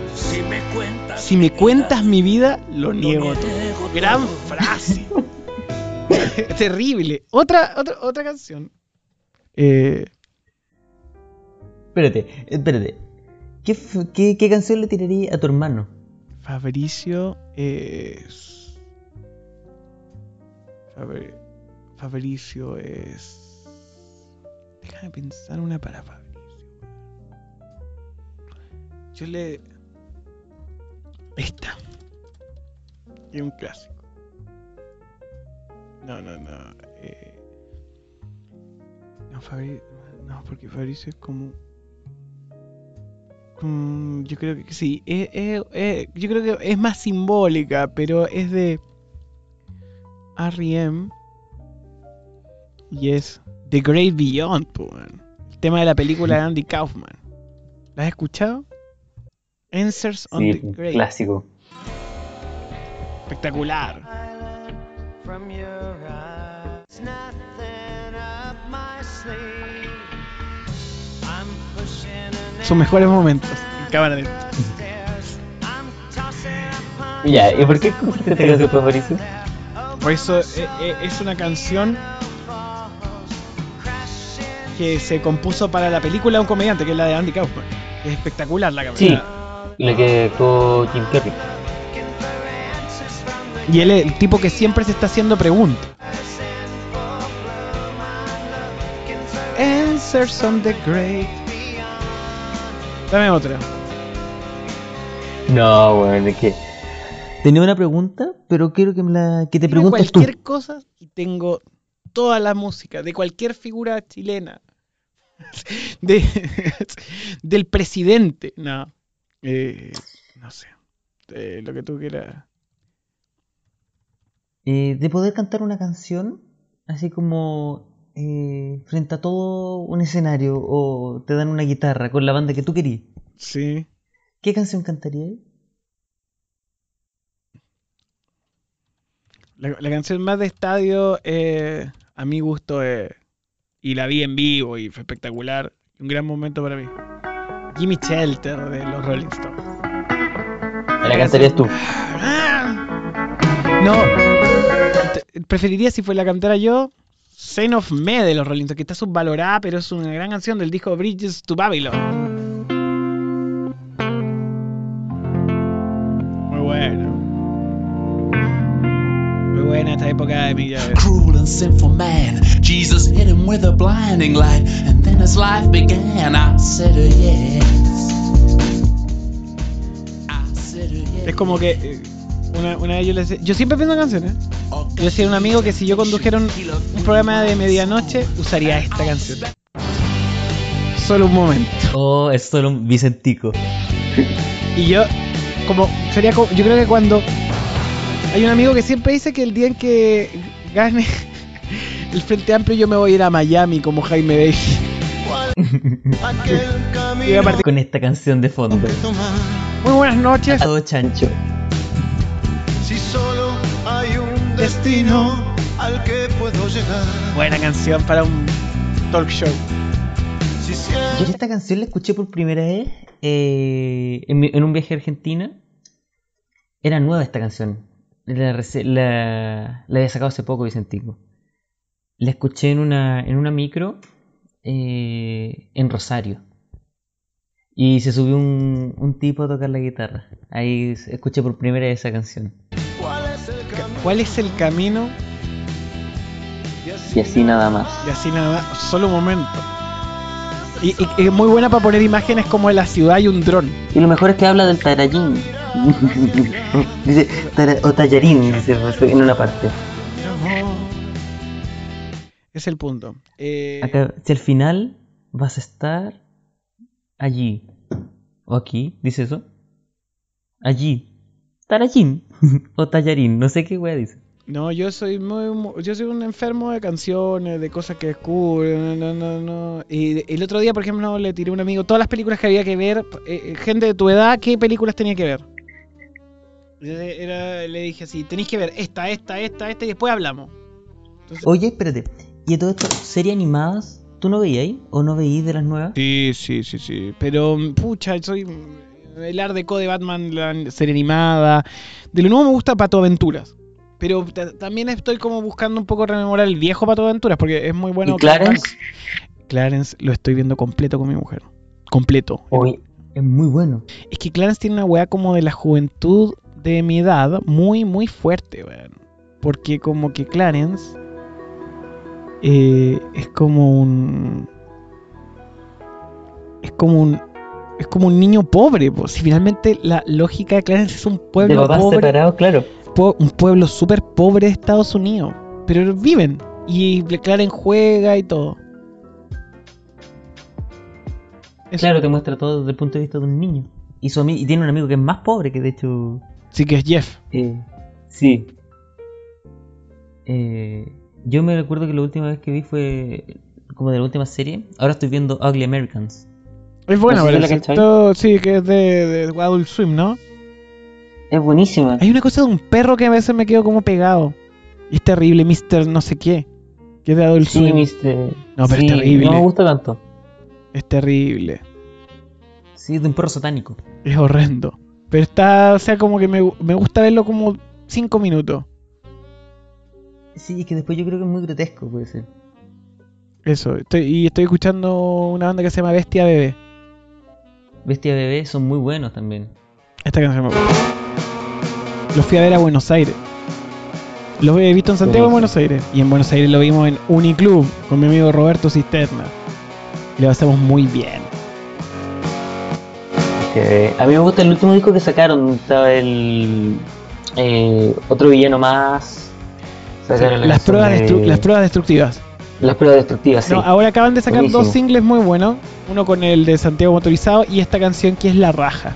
Si me cuentas. Mi vida, lo niego todo. Gran frase. [laughs] Terrible. Otra, otra, otra canción. Eh, Espérate, espérate. ¿Qué, qué, qué canción le tiraría a tu hermano? Fabricio es. Fabri- Fabricio es. Déjame pensar una para Fabricio. Yo le. Esta. Y un clásico. No, no, no. eh, No, Fabri... No, porque Fabricio es como. Mm, yo creo que sí. eh, eh, eh, yo creo que es más simbólica, pero es de R.E.M. Y es The Great Beyond, weón. El tema de la película de Andy Kaufman. ¿La has escuchado? Answers on Sí, the Great. clásico. Espectacular. Sus mejores momentos en cámara lenta. Ya, ¿y por qué escogiste esta canción favorita? Por eso eh, eh, es una canción que se compuso para la película de un comediante, que es la de Andy Kaufman. Es espectacular la Sí, canción. la que con Jim Carrey. Y él es el tipo que siempre se está haciendo preguntas. Answers on the great. Dame otra. No, bueno, es que. Tenía una pregunta, pero quiero que me la. que te preguntes tú. cualquier cosa y tengo toda la música de cualquier figura chilena. [laughs] De, del presidente. No. Eh, no sé. Eh, lo que tú quieras. Eh, de poder cantar una canción, así como eh, frente a todo un escenario, o te dan una guitarra con la banda que tú querías. Sí. ¿Qué canción cantarías? La, la canción más de estadio, eh, a mi gusto, eh, y la vi en vivo y fue espectacular. Un gran momento para mí. Jimmy Shelter de los Rolling Stones. La cantarías tú. No, te- preferiría si fue la cantara yo. Sign of Me de los Rolling Stones, que está subvalorada, pero es una gran canción del disco Bridges to Babylon. Muy bueno. Muy buena esta época de mi llave. cruel and sinful man. Jesus hit him with a blinding light, and then his life began. I said, uh, yes. I said, uh, yes. Es como que eh, una, una vez yo le decía, yo siempre pienso en canciones. Yo le decía a un amigo que si yo condujera un, un programa de medianoche, usaría esta canción. Solo un momento. Oh, es solo un Vicentico. Y yo, como, sería como, yo creo que cuando hay un amigo que siempre dice que el día en que gane [laughs] el Frente Amplio yo me voy a ir a Miami como Jaime Bailey. Y a partir- Con esta canción de fondo. Muy buenas noches. A todo chancho. Si solo hay un destino al que puedo llegar. Buena canción para un talk show. Si Yo esta canción la escuché por primera vez eh, en, mi- en un viaje a Argentina. Era nueva esta canción. La, rece- la, la había sacado hace poco Vicentico. La escuché en una, en una micro eh, en Rosario. Y se subió un, un tipo a tocar la guitarra. Ahí escuché por primera vez esa canción. ¿Cuál es el camino? Y así nada más. Y así nada más, solo un momento. Y, y- y es muy buena para poner imágenes como de la ciudad y un dron. Y lo mejor es que habla del tarallín. [laughs] dice, tara- o tallarín, dice en una parte. Es el punto. Eh, Acá, si al final vas a estar allí. ¿O aquí? ¿Dice eso? Allí. Tarajín. [laughs] o tallarín. No sé qué wea dice. No, yo soy muy, yo soy un enfermo de canciones, de cosas que descubro, no, no, no. Y el otro día, por ejemplo, le tiré a un amigo todas las películas que había que ver, eh, gente de tu edad, ¿qué películas tenía que ver? le dije así, tenéis que ver esta, esta, esta, esta y después hablamos. Oye, espérate, ¿y todo esto, series animadas, tú no veías? ¿O no veías de las nuevas? Sí, sí, sí, sí, pero pucha, soy el Art Deco de Batman, la serie animada. De lo nuevo me gusta Pato Aventuras. Pero también estoy como buscando un poco rememorar el viejo Pato Aventuras porque es muy bueno. ¿Y Clarence? Clarence lo estoy viendo completo con mi mujer. Completo. Es muy bueno. Es que Clarence tiene una weá como de la juventud de mi edad muy, muy fuerte, weón. Porque como que Clarence eh, es como un... Es como un es como un niño pobre, pues. Si finalmente la lógica de Clarence es un pueblo pobre. claro. Un pueblo súper pobre de Estados Unidos. Pero viven. Y Clarence juega y todo. Claro, te muestra todo desde el punto de vista de un niño. Y, y tiene un amigo que es más pobre, que de hecho. Sí, que es Jeff. Eh, sí. Eh, yo me recuerdo que la última vez que vi fue como de la última serie. Ahora estoy viendo Ugly Americans. Es buena, ¿verdad? sí, que es de, de, Adult Swim, ¿no? Es buenísima. Hay una cosa de un perro que a veces me quedo como pegado. Y es terrible, Mr. no sé qué. Que es de Adult Swim. Sí, Mr. No, pero es terrible. No me gusta tanto. Es terrible. Sí, es de un perro satánico. Es horrendo. Pero está, o sea, como que me, me gusta verlo como 5 minutos. Sí, es que después yo creo que es muy grotesco, puede ser. Eso, estoy, y estoy escuchando una banda que se llama Bestia Bebé. Bestia Bebé son muy buenos también. Esta canción me gusta. Los fui a ver a Buenos Aires. Los he visto en Santiago y en Buenos Aires. Y en Buenos Aires lo vimos en Uniclub con mi amigo Roberto Cisterna. Y lo hacemos muy bien. A mí me gusta el último disco que sacaron. Estaba el. Eh, otro villano más. las, pruebas las pruebas destructivas. Las pruebas destructivas, sí. ahora acaban de sacar dos singles muy buenos. Uno con el de Santiago Motorizado y esta canción que es La Raja.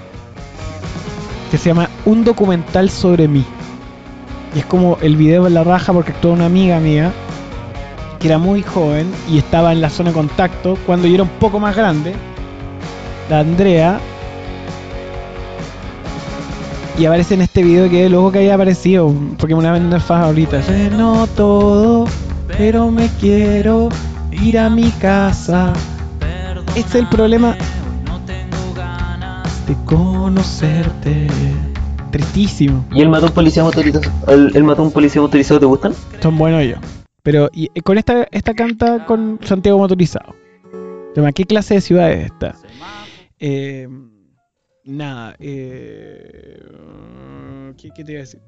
Que se llama Un documental sobre mí. Y es como el video de La Raja porque actuó una amiga mía que era muy joven y estaba en la zona de contacto cuando yo era un poco más grande. La Andrea. Y aparece en este video que luego que haya aparecido, porque me una vez favorita. no todo pero me quiero ir a mi casa. Este es el problema de conocerte. Tristísimo. ¿Y el mató un policía motorizado? ¿El, mató un policía motorizado te gustan? Son buenos ellos. Pero y, eh, con esta, esta canta con Santiago Motorizado. ¿Qué clase de ciudad es esta? Eh, nada. Eh, ¿qué, ¿Qué te iba a decir?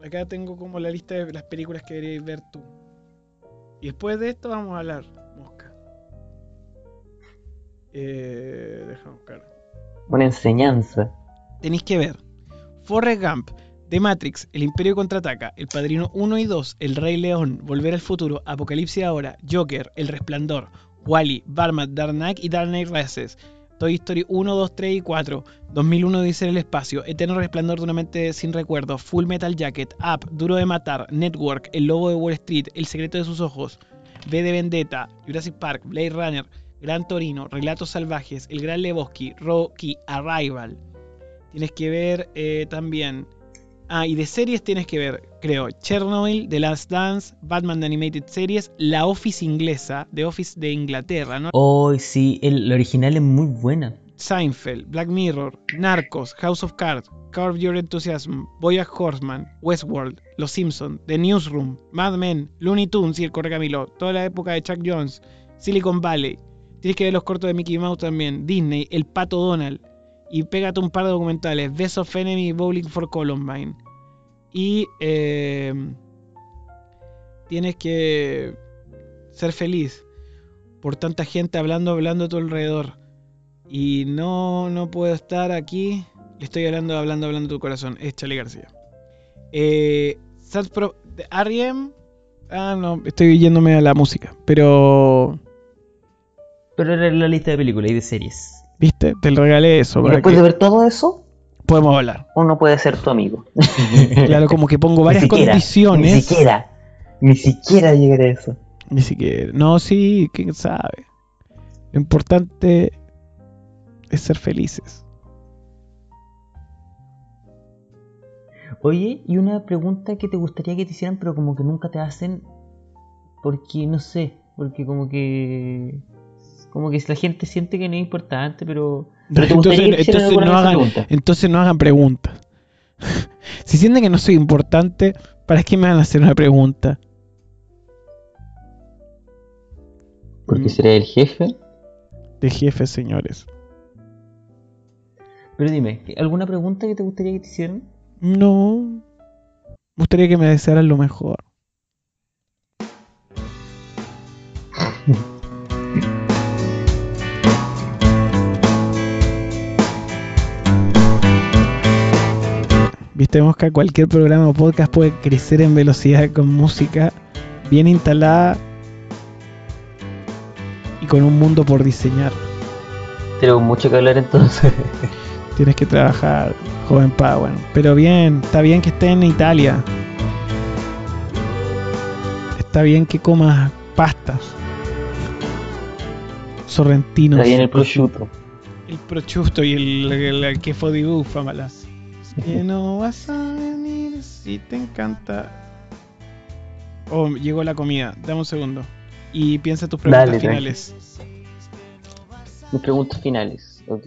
Acá tengo como la lista de las películas que deberíais ver tú. Y después de esto vamos a hablar. Eh, déjame buscar. Una enseñanza. Tenéis que ver Forrest Gump, The Matrix, El Imperio Contraataca, El Padrino 1 y 2, El Rey León, Volver al Futuro, Apocalipsis Ahora, Joker, El Resplandor, Wally, Barmat, Dark Knight y Dark Knight Rises. Toy Story 1, 2, 3 y 4. 2001 dice en el espacio. Eterno resplandor de una mente sin recuerdo. Full Metal Jacket. Up. Duro de matar. Network. El lobo de Wall Street. El secreto de sus ojos. V de Vendetta. Jurassic Park. Blade Runner. Gran Torino. Relatos salvajes. El Gran Lebowski. Rocky. Arrival. Tienes que ver eh, también. Ah, y de series tienes que ver, creo, Chernobyl, The Last Dance, Batman The Animated Series, La Office inglesa, The Office de Inglaterra, ¿no? Oh, sí, el, original es muy buena. Seinfeld, Black Mirror, Narcos, House of Cards, Curb Your Enthusiasm, Boyack Horseman, Westworld, Los Simpsons, The Newsroom, Mad Men, Looney Tunes y el Correcamilo, toda la época de Chuck Jones, Silicon Valley. Tienes que ver los cortos de Mickey Mouse también, Disney, El Pato Donald y pégate un par de documentales, Best of Enemy Bowling for Columbine. Y eh, tienes que ser feliz por tanta gente hablando, hablando a tu alrededor. Y no, no puedo estar aquí. Le estoy hablando, hablando, hablando a tu corazón. Es Charlie García. Eh, R.E.M. Ah, no, estoy yéndome a la música. Pero Pero era la lista de películas y de series. ¿Viste? Te lo regalé eso. Para después que de ver todo eso, podemos hablar. uno puede ser tu amigo. [laughs] Claro, como que pongo Ni varias siquiera, condiciones. Ni siquiera. Ni siquiera llegar a eso. Ni siquiera. No, sí, quién sabe. Lo importante es ser felices. Oye, y una pregunta que te gustaría que te hicieran, pero como que nunca te hacen, porque no sé, porque como que como que la gente siente que no es importante, pero, te que entonces no hagan, pregunta. entonces no hagan preguntas. [laughs] si sienten que no soy importante, ¿para qué me van a hacer una pregunta? Porque seré el jefe. De jefe, señores. Pero dime, ¿alguna pregunta que te gustaría que te hicieran? No. Me gustaría que me desearan lo mejor. Viste, Mosca, cualquier programa o podcast puede crecer en velocidad con música bien instalada y con un mundo por diseñar. Tengo mucho que hablar entonces. [laughs] Tienes que trabajar, joven Power. Pero bien, está bien que esté en Italia. Está bien que comas pastas. Sorrentinos. Está bien el prosciutto. El prosciutto y el, el, el queso di bufala. [laughs] Que no vas a venir si te encanta. Oh, llegó la comida. Dame un segundo. Y piensa tus preguntas Dale, finales. Mis preguntas finales. Ok.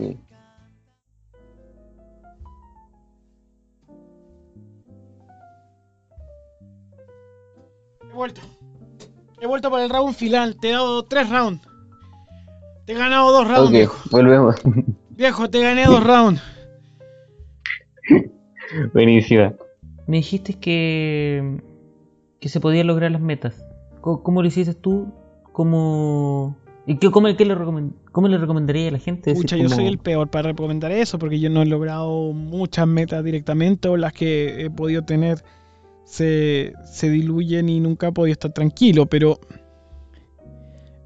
He vuelto. He vuelto para el round final. Te he dado tres rounds. Te he ganado dos rounds, Ok, viejo. volvemos. Viejo, te gané dos [laughs] rounds. [laughs] Buenísima. Me dijiste que, que se podían lograr las metas. ¿Cómo, cómo lo hiciste tú? ¿Cómo, y qué, cómo, qué le, recomend- cómo le recomendaría a la gente? Pucha, decir, yo como- soy el peor para recomendar eso porque yo no he logrado muchas metas directamente o las que he podido tener se, se diluyen y nunca he podido estar tranquilo, pero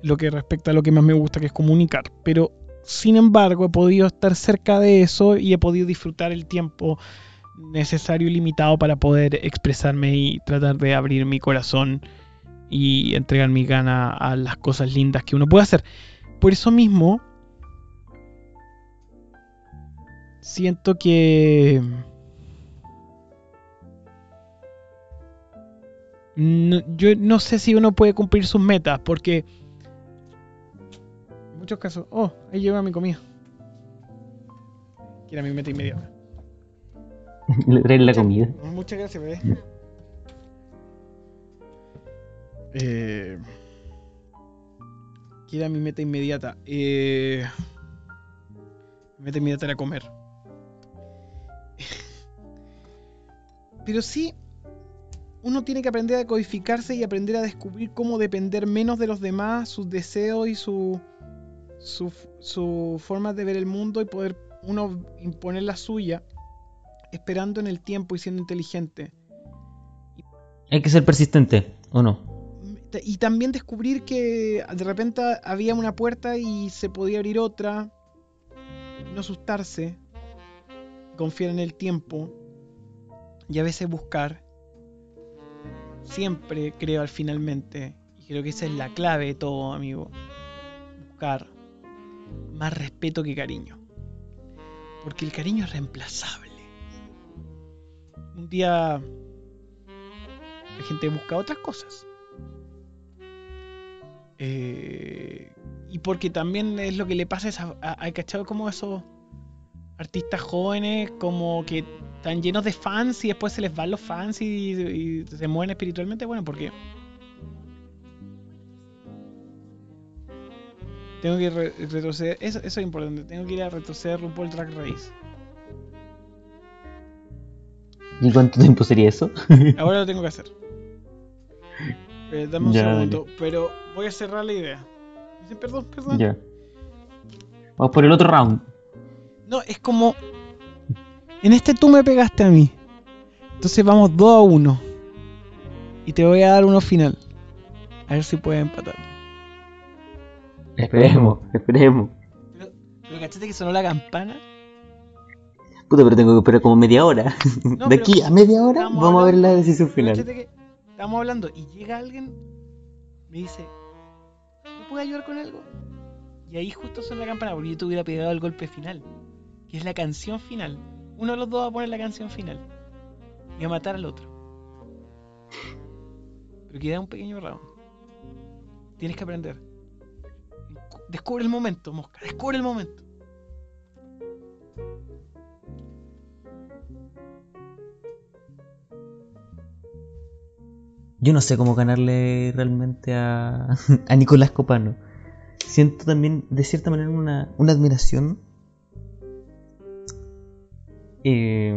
lo que respecta a lo que más me gusta que es comunicar. Pero sin embargo he podido estar cerca de eso y he podido disfrutar el tiempo necesario y limitado para poder expresarme y tratar de abrir mi corazón y entregar mi gana a las cosas lindas que uno puede hacer. Por eso mismo, siento que no- yo no sé si uno puede cumplir sus metas porque muchos casos, oh, ahí llega mi comida. Que era mi meta inmediata. [laughs] Le traes la comida. Muchas gracias, bebé. Eh, ¿Qué era mi meta inmediata? Eh, mi meta inmediata era comer. [laughs] Pero sí, uno tiene que aprender a codificarse y aprender a descubrir cómo depender menos de los demás, sus deseos y su, su, su forma de ver el mundo y poder uno imponer la suya, esperando en el tiempo y siendo inteligente. Hay que ser persistente, ¿o no? Y también descubrir que de repente había una puerta y se podía abrir otra. No asustarse. Confiar en el tiempo. Y a veces buscar. Siempre creo al finalmente. Y creo que esa es la clave de todo, amigo. Buscar más respeto que cariño. Porque el cariño es reemplazable. Un día la gente busca otras cosas. Eh, y porque también es lo que le pasa a, a, a- ¿cachado? como esos artistas jóvenes como que están llenos de fans y después se les van los fans y, y se mueren espiritualmente. Bueno, porque tengo que re- retroceder. Eso, eso es importante. Tengo que ir a retroceder RuPaul Drag Race. ¿Y cuánto tiempo sería eso? [laughs] Ahora lo tengo que hacer. Eh, dame un Ya, segundo, pero voy a cerrar la idea. Dice, Perdón, perdón. ya. Vamos por el otro round. No, es como. En este tú me pegaste a mí. Entonces vamos 2 a 1. Y te voy a dar uno final. A ver si puedes empatar. Esperemos, [laughs] esperemos. Pero, pero ¿cachaste que sonó la campana? Puta, pero tengo que esperar como media hora. [laughs] de aquí a media hora vamos a ver la decisión final. Que estamos hablando y llega alguien, me dice, ¿me puede ayudar con algo? Y ahí justo suena la campana porque yo te hubiera pegado el golpe final, que es la canción final. Uno de los dos va a poner la canción final y va a matar al otro. Pero queda un pequeño round. Tienes que aprender. Descubre el momento, mosca, descubre el momento. Yo no sé cómo ganarle realmente a, [laughs] a Nicolás Copano. Siento también, de cierta manera, una, una admiración. Eh,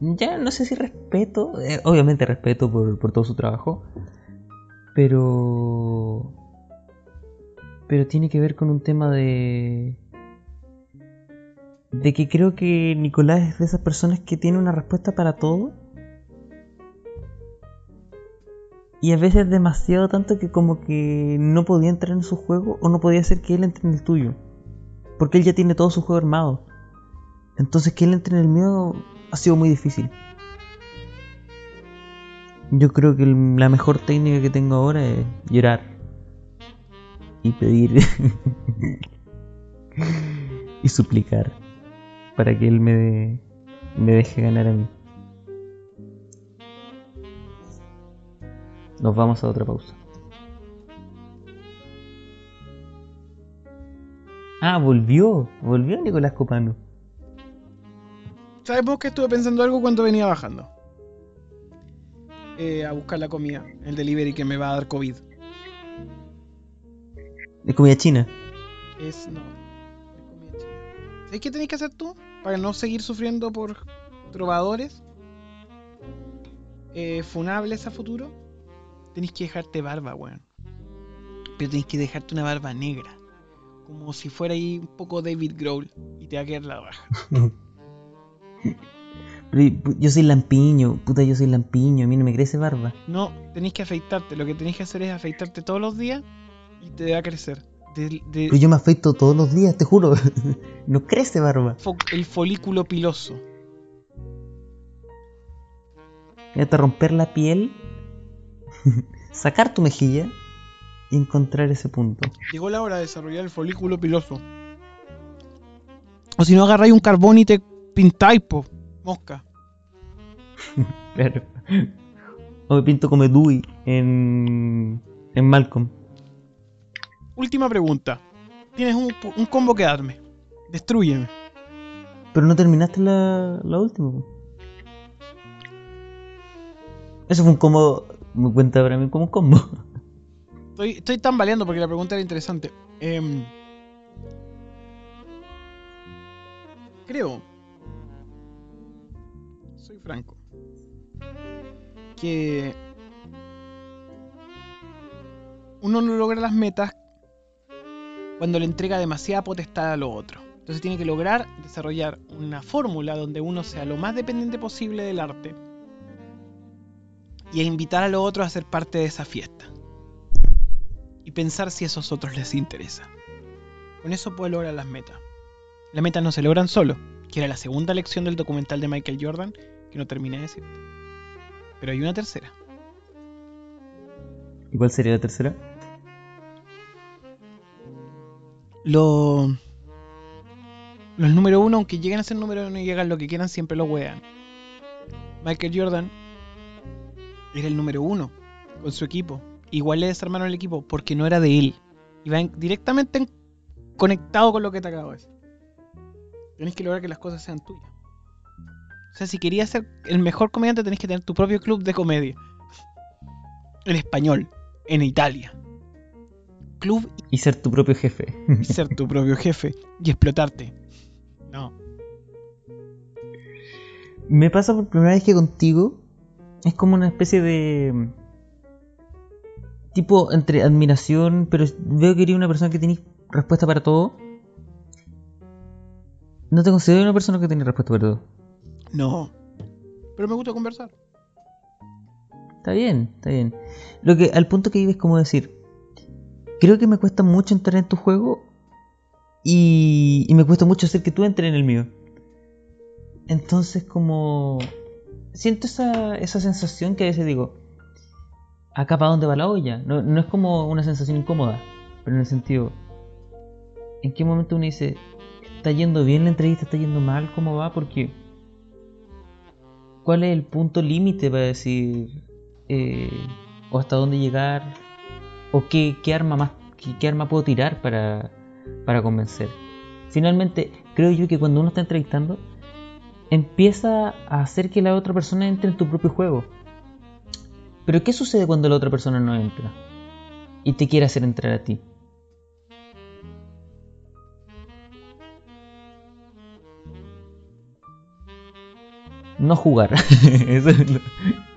ya no sé si respeto, eh, obviamente respeto por, por todo su trabajo, pero... Pero tiene que ver con un tema de... De que creo que Nicolás es de esas personas que tiene una respuesta para todo Y a veces demasiado tanto que como que no podía entrar en su juego o no podía hacer que él entre en el tuyo. Porque él ya tiene todo su juego armado. Entonces que él entre en el mío ha sido muy difícil. Yo creo que la mejor técnica que tengo ahora es llorar. Y pedir. [laughs] y suplicar. Para que él me, me deje ganar a mí. Nos vamos a otra pausa. Ah, volvió. Volvió Nicolás Copano. ¿Sabes vos que estuve pensando algo cuando venía bajando? Eh, a buscar la comida, el delivery que me va a dar COVID. ¿De comida china? Es, no, de comida china. ¿Sabes qué tenés que hacer tú para no seguir sufriendo por trovadores eh, funables a futuro? tenés que dejarte barba, weón. Pero tenés que dejarte una barba negra. Como si fuera ahí un poco David Grohl y te va a quedar la baja. [laughs] yo soy lampiño, puta, yo soy lampiño, a mí no me crece barba. No, tenés que afeitarte. Lo que tenés que hacer es afeitarte todos los días y te va a crecer. Pero yo me afeito todos los días, te juro. [laughs] no crece barba. El folículo piloso. Hasta romper la piel [laughs] sacar tu mejilla y encontrar ese punto. Llegó la hora de desarrollar el folículo piloso. O si no, agarráis un carbón y te pintáis, po, mosca. [laughs] claro. O me pinto como Dewey en, en Malcolm. Última pregunta. Tienes un, un combo que darme. Destruyeme. Pero no terminaste la, la última. Eso fue un combo me cuenta para mí como un combo. Estoy, estoy tambaleando porque la pregunta era interesante. Em, creo, soy franco, que uno no logra las metas cuando le entrega demasiada potestad a lo otro. Entonces tiene que lograr desarrollar una fórmula donde uno sea lo más dependiente posible del arte y a invitar a los otros a ser parte de esa fiesta. Y pensar si a esos otros les interesa. Con eso puede lograr las metas. Las metas no se logran solo, que era la segunda lección del documental de Michael Jordan que no terminé de decir. Pero hay una tercera. ¿Y cuál sería la tercera? Los. Los número uno, aunque lleguen a ser número uno y llegan lo que quieran, siempre lo wean. Michael Jordan era el número uno con su equipo. Igual le desarmaron el equipo porque no era de él. Iba directamente conectado con lo que te acabo de decir. Tienes que lograr que las cosas sean tuyas. O sea, si querías ser el mejor comediante, tenés que tener tu propio club de comedia. En español, en Italia. Club. Y ser tu propio jefe. Y ser tu propio jefe. Y explotarte. No. Me pasa por primera vez que contigo es como una especie de tipo entre admiración, pero veo que eres una persona que tiene respuesta para todo. No te considero una persona que tiene respuesta para todo. No. Pero me gusta conversar. Está bien, está bien. Lo que al punto que vives es como decir, creo que me cuesta mucho entrar en tu juego y, me cuesta mucho hacer que tú entres en el mío. Entonces como siento esa, esa sensación que a veces digo, acá para dónde va la olla. No, no es como una sensación incómoda, pero en el sentido, ¿en qué momento uno dice, está yendo bien la entrevista, está yendo mal, cómo va? Porque, ¿cuál es el punto límite para decir, eh, o hasta dónde llegar, o qué, arma más, qué, arma puedo tirar para, para convencer? Finalmente, creo yo que cuando uno está entrevistando, empieza a hacer que la otra persona entre en tu propio juego. Pero ¿qué sucede cuando la otra persona no entra? Y te quiere hacer entrar a ti. No jugar. [laughs]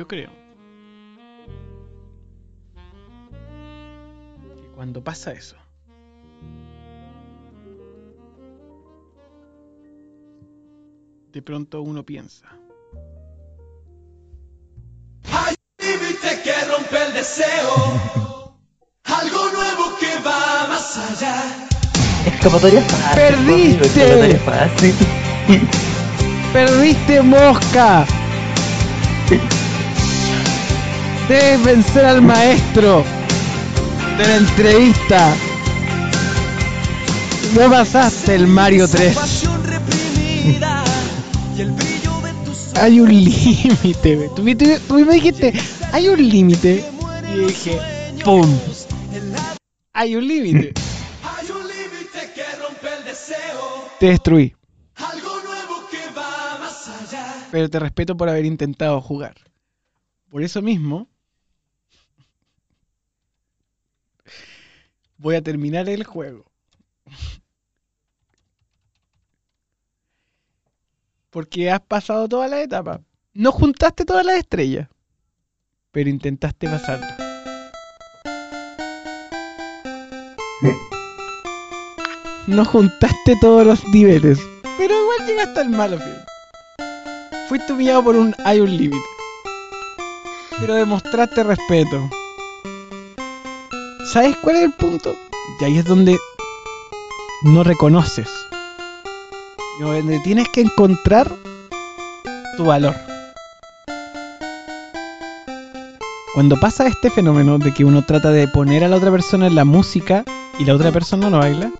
Yo creo cuando pasa eso. De pronto uno piensa. Hay un límite que rompe el deseo. Algo nuevo que va más allá. Escapatoria fácil. ¡Perdiste! fácil. ¡Perdiste, mosca! Debes vencer al maestro de la entrevista. No pasaste el Mario 3. Hay un límite, tú, tú, me dijiste, hay un límite. Y dije, ¡pum! Hay un límite. Te destruí. Pero te respeto por haber intentado jugar. Por eso mismo, voy a terminar el juego. Porque has pasado toda la etapa. No juntaste todas las estrellas, pero intentaste pasarla. No juntaste todos los niveles, pero igual llegaste al malo film. Fuiste humillado por un hay un límite. Pero demostraste respeto. ¿Sabes cuál es el punto? Y ahí es donde no reconoces. Donde tienes que encontrar tu valor. Cuando pasa este fenómeno de que uno trata de poner a la otra persona en la música y la otra persona no baila,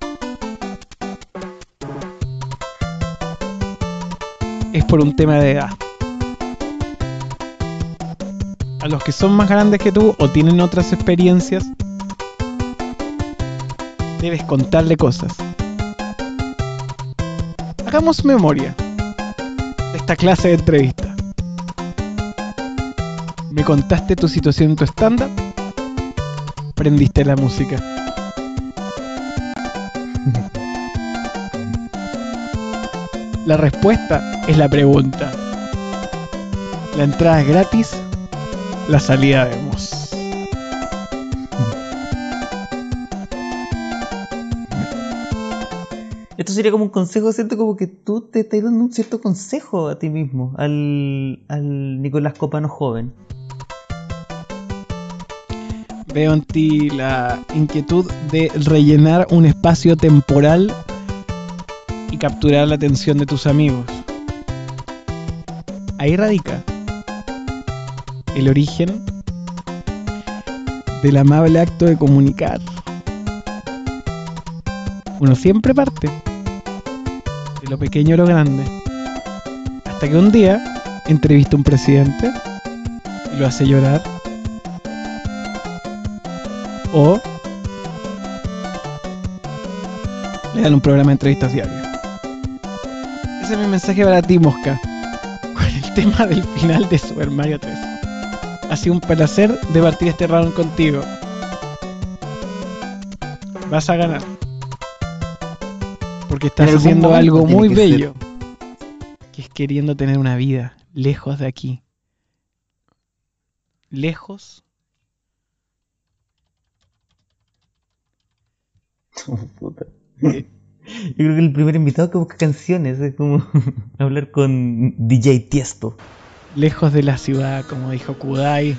es por un tema de edad. A los que son más grandes que tú o tienen otras experiencias, debes contarle cosas. Hagamos memoria de esta clase de entrevista. Me contaste tu situación en tu estándar, prendiste la música. La respuesta es la pregunta. La entrada es gratis, la salida vemos. Esto sería como un consejo, siento como que tú te estás dando un cierto consejo a ti mismo, al, al Nicolás Copano joven. Veo en ti la inquietud de rellenar un espacio temporal y capturar la atención de tus amigos. Ahí radica el origen del amable acto de comunicar. Uno siempre parte lo pequeño a lo grande. Hasta que un día entrevista a un presidente y lo hace llorar. O le dan un programa de entrevistas diario. Ese es mi mensaje para ti, Mosca. Con el tema del final de Super Mario 3. Ha sido un placer de partir este round contigo. Vas a ganar. Porque estás haciendo algo muy bello. Que es queriendo tener una vida lejos de aquí. Lejos. [laughs] [laughs] Yo creo que el primer invitado que busca canciones es como [laughs] hablar con DJ Tiesto. Lejos de la ciudad, como dijo Kudai.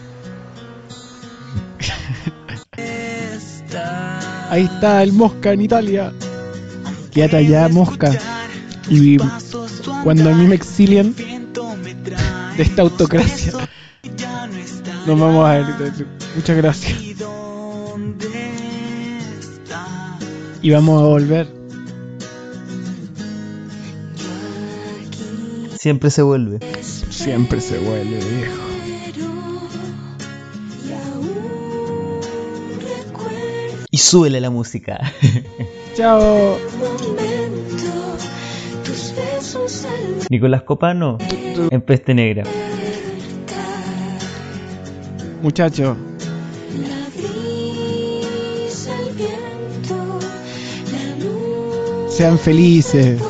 Ahí está el Mosca en Italia. Quédate allá, Mosca. Y cuando a mí me exilian de esta autocracia, nos vamos a ver. Muchas gracias. Y vamos a volver. Siempre se vuelve. Siempre se vuelve, viejo. Y súbele la música. [laughs] Chao. Nicolás Copano en Peste Negra. Muchacho. Sean felices.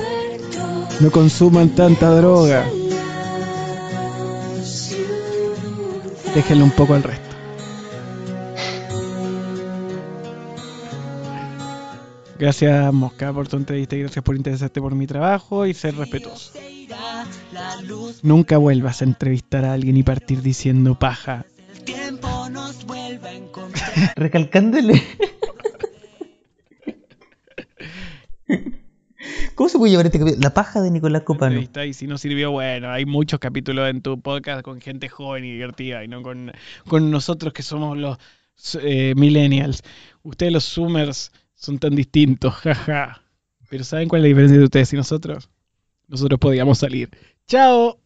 No consuman tanta droga. Déjenlo un poco al resto. Gracias Mosca por tu entrevista y gracias por interesarte por mi trabajo y ser respetuoso. Nunca vuelvas a entrevistar a alguien y partir diciendo paja. [laughs] Recalcándole. ¿Cómo se puede llevar este capítulo? La paja de Nicolás Copano. Y si no sirvió, bueno, hay muchos capítulos en tu podcast con gente joven y divertida y no con, con nosotros que somos los eh, millennials. Ustedes los zoomers son tan distintos, [laughs] jaja. Pero ¿saben cuál es la diferencia de ustedes y nosotros? Nosotros podíamos salir. ¡Chao!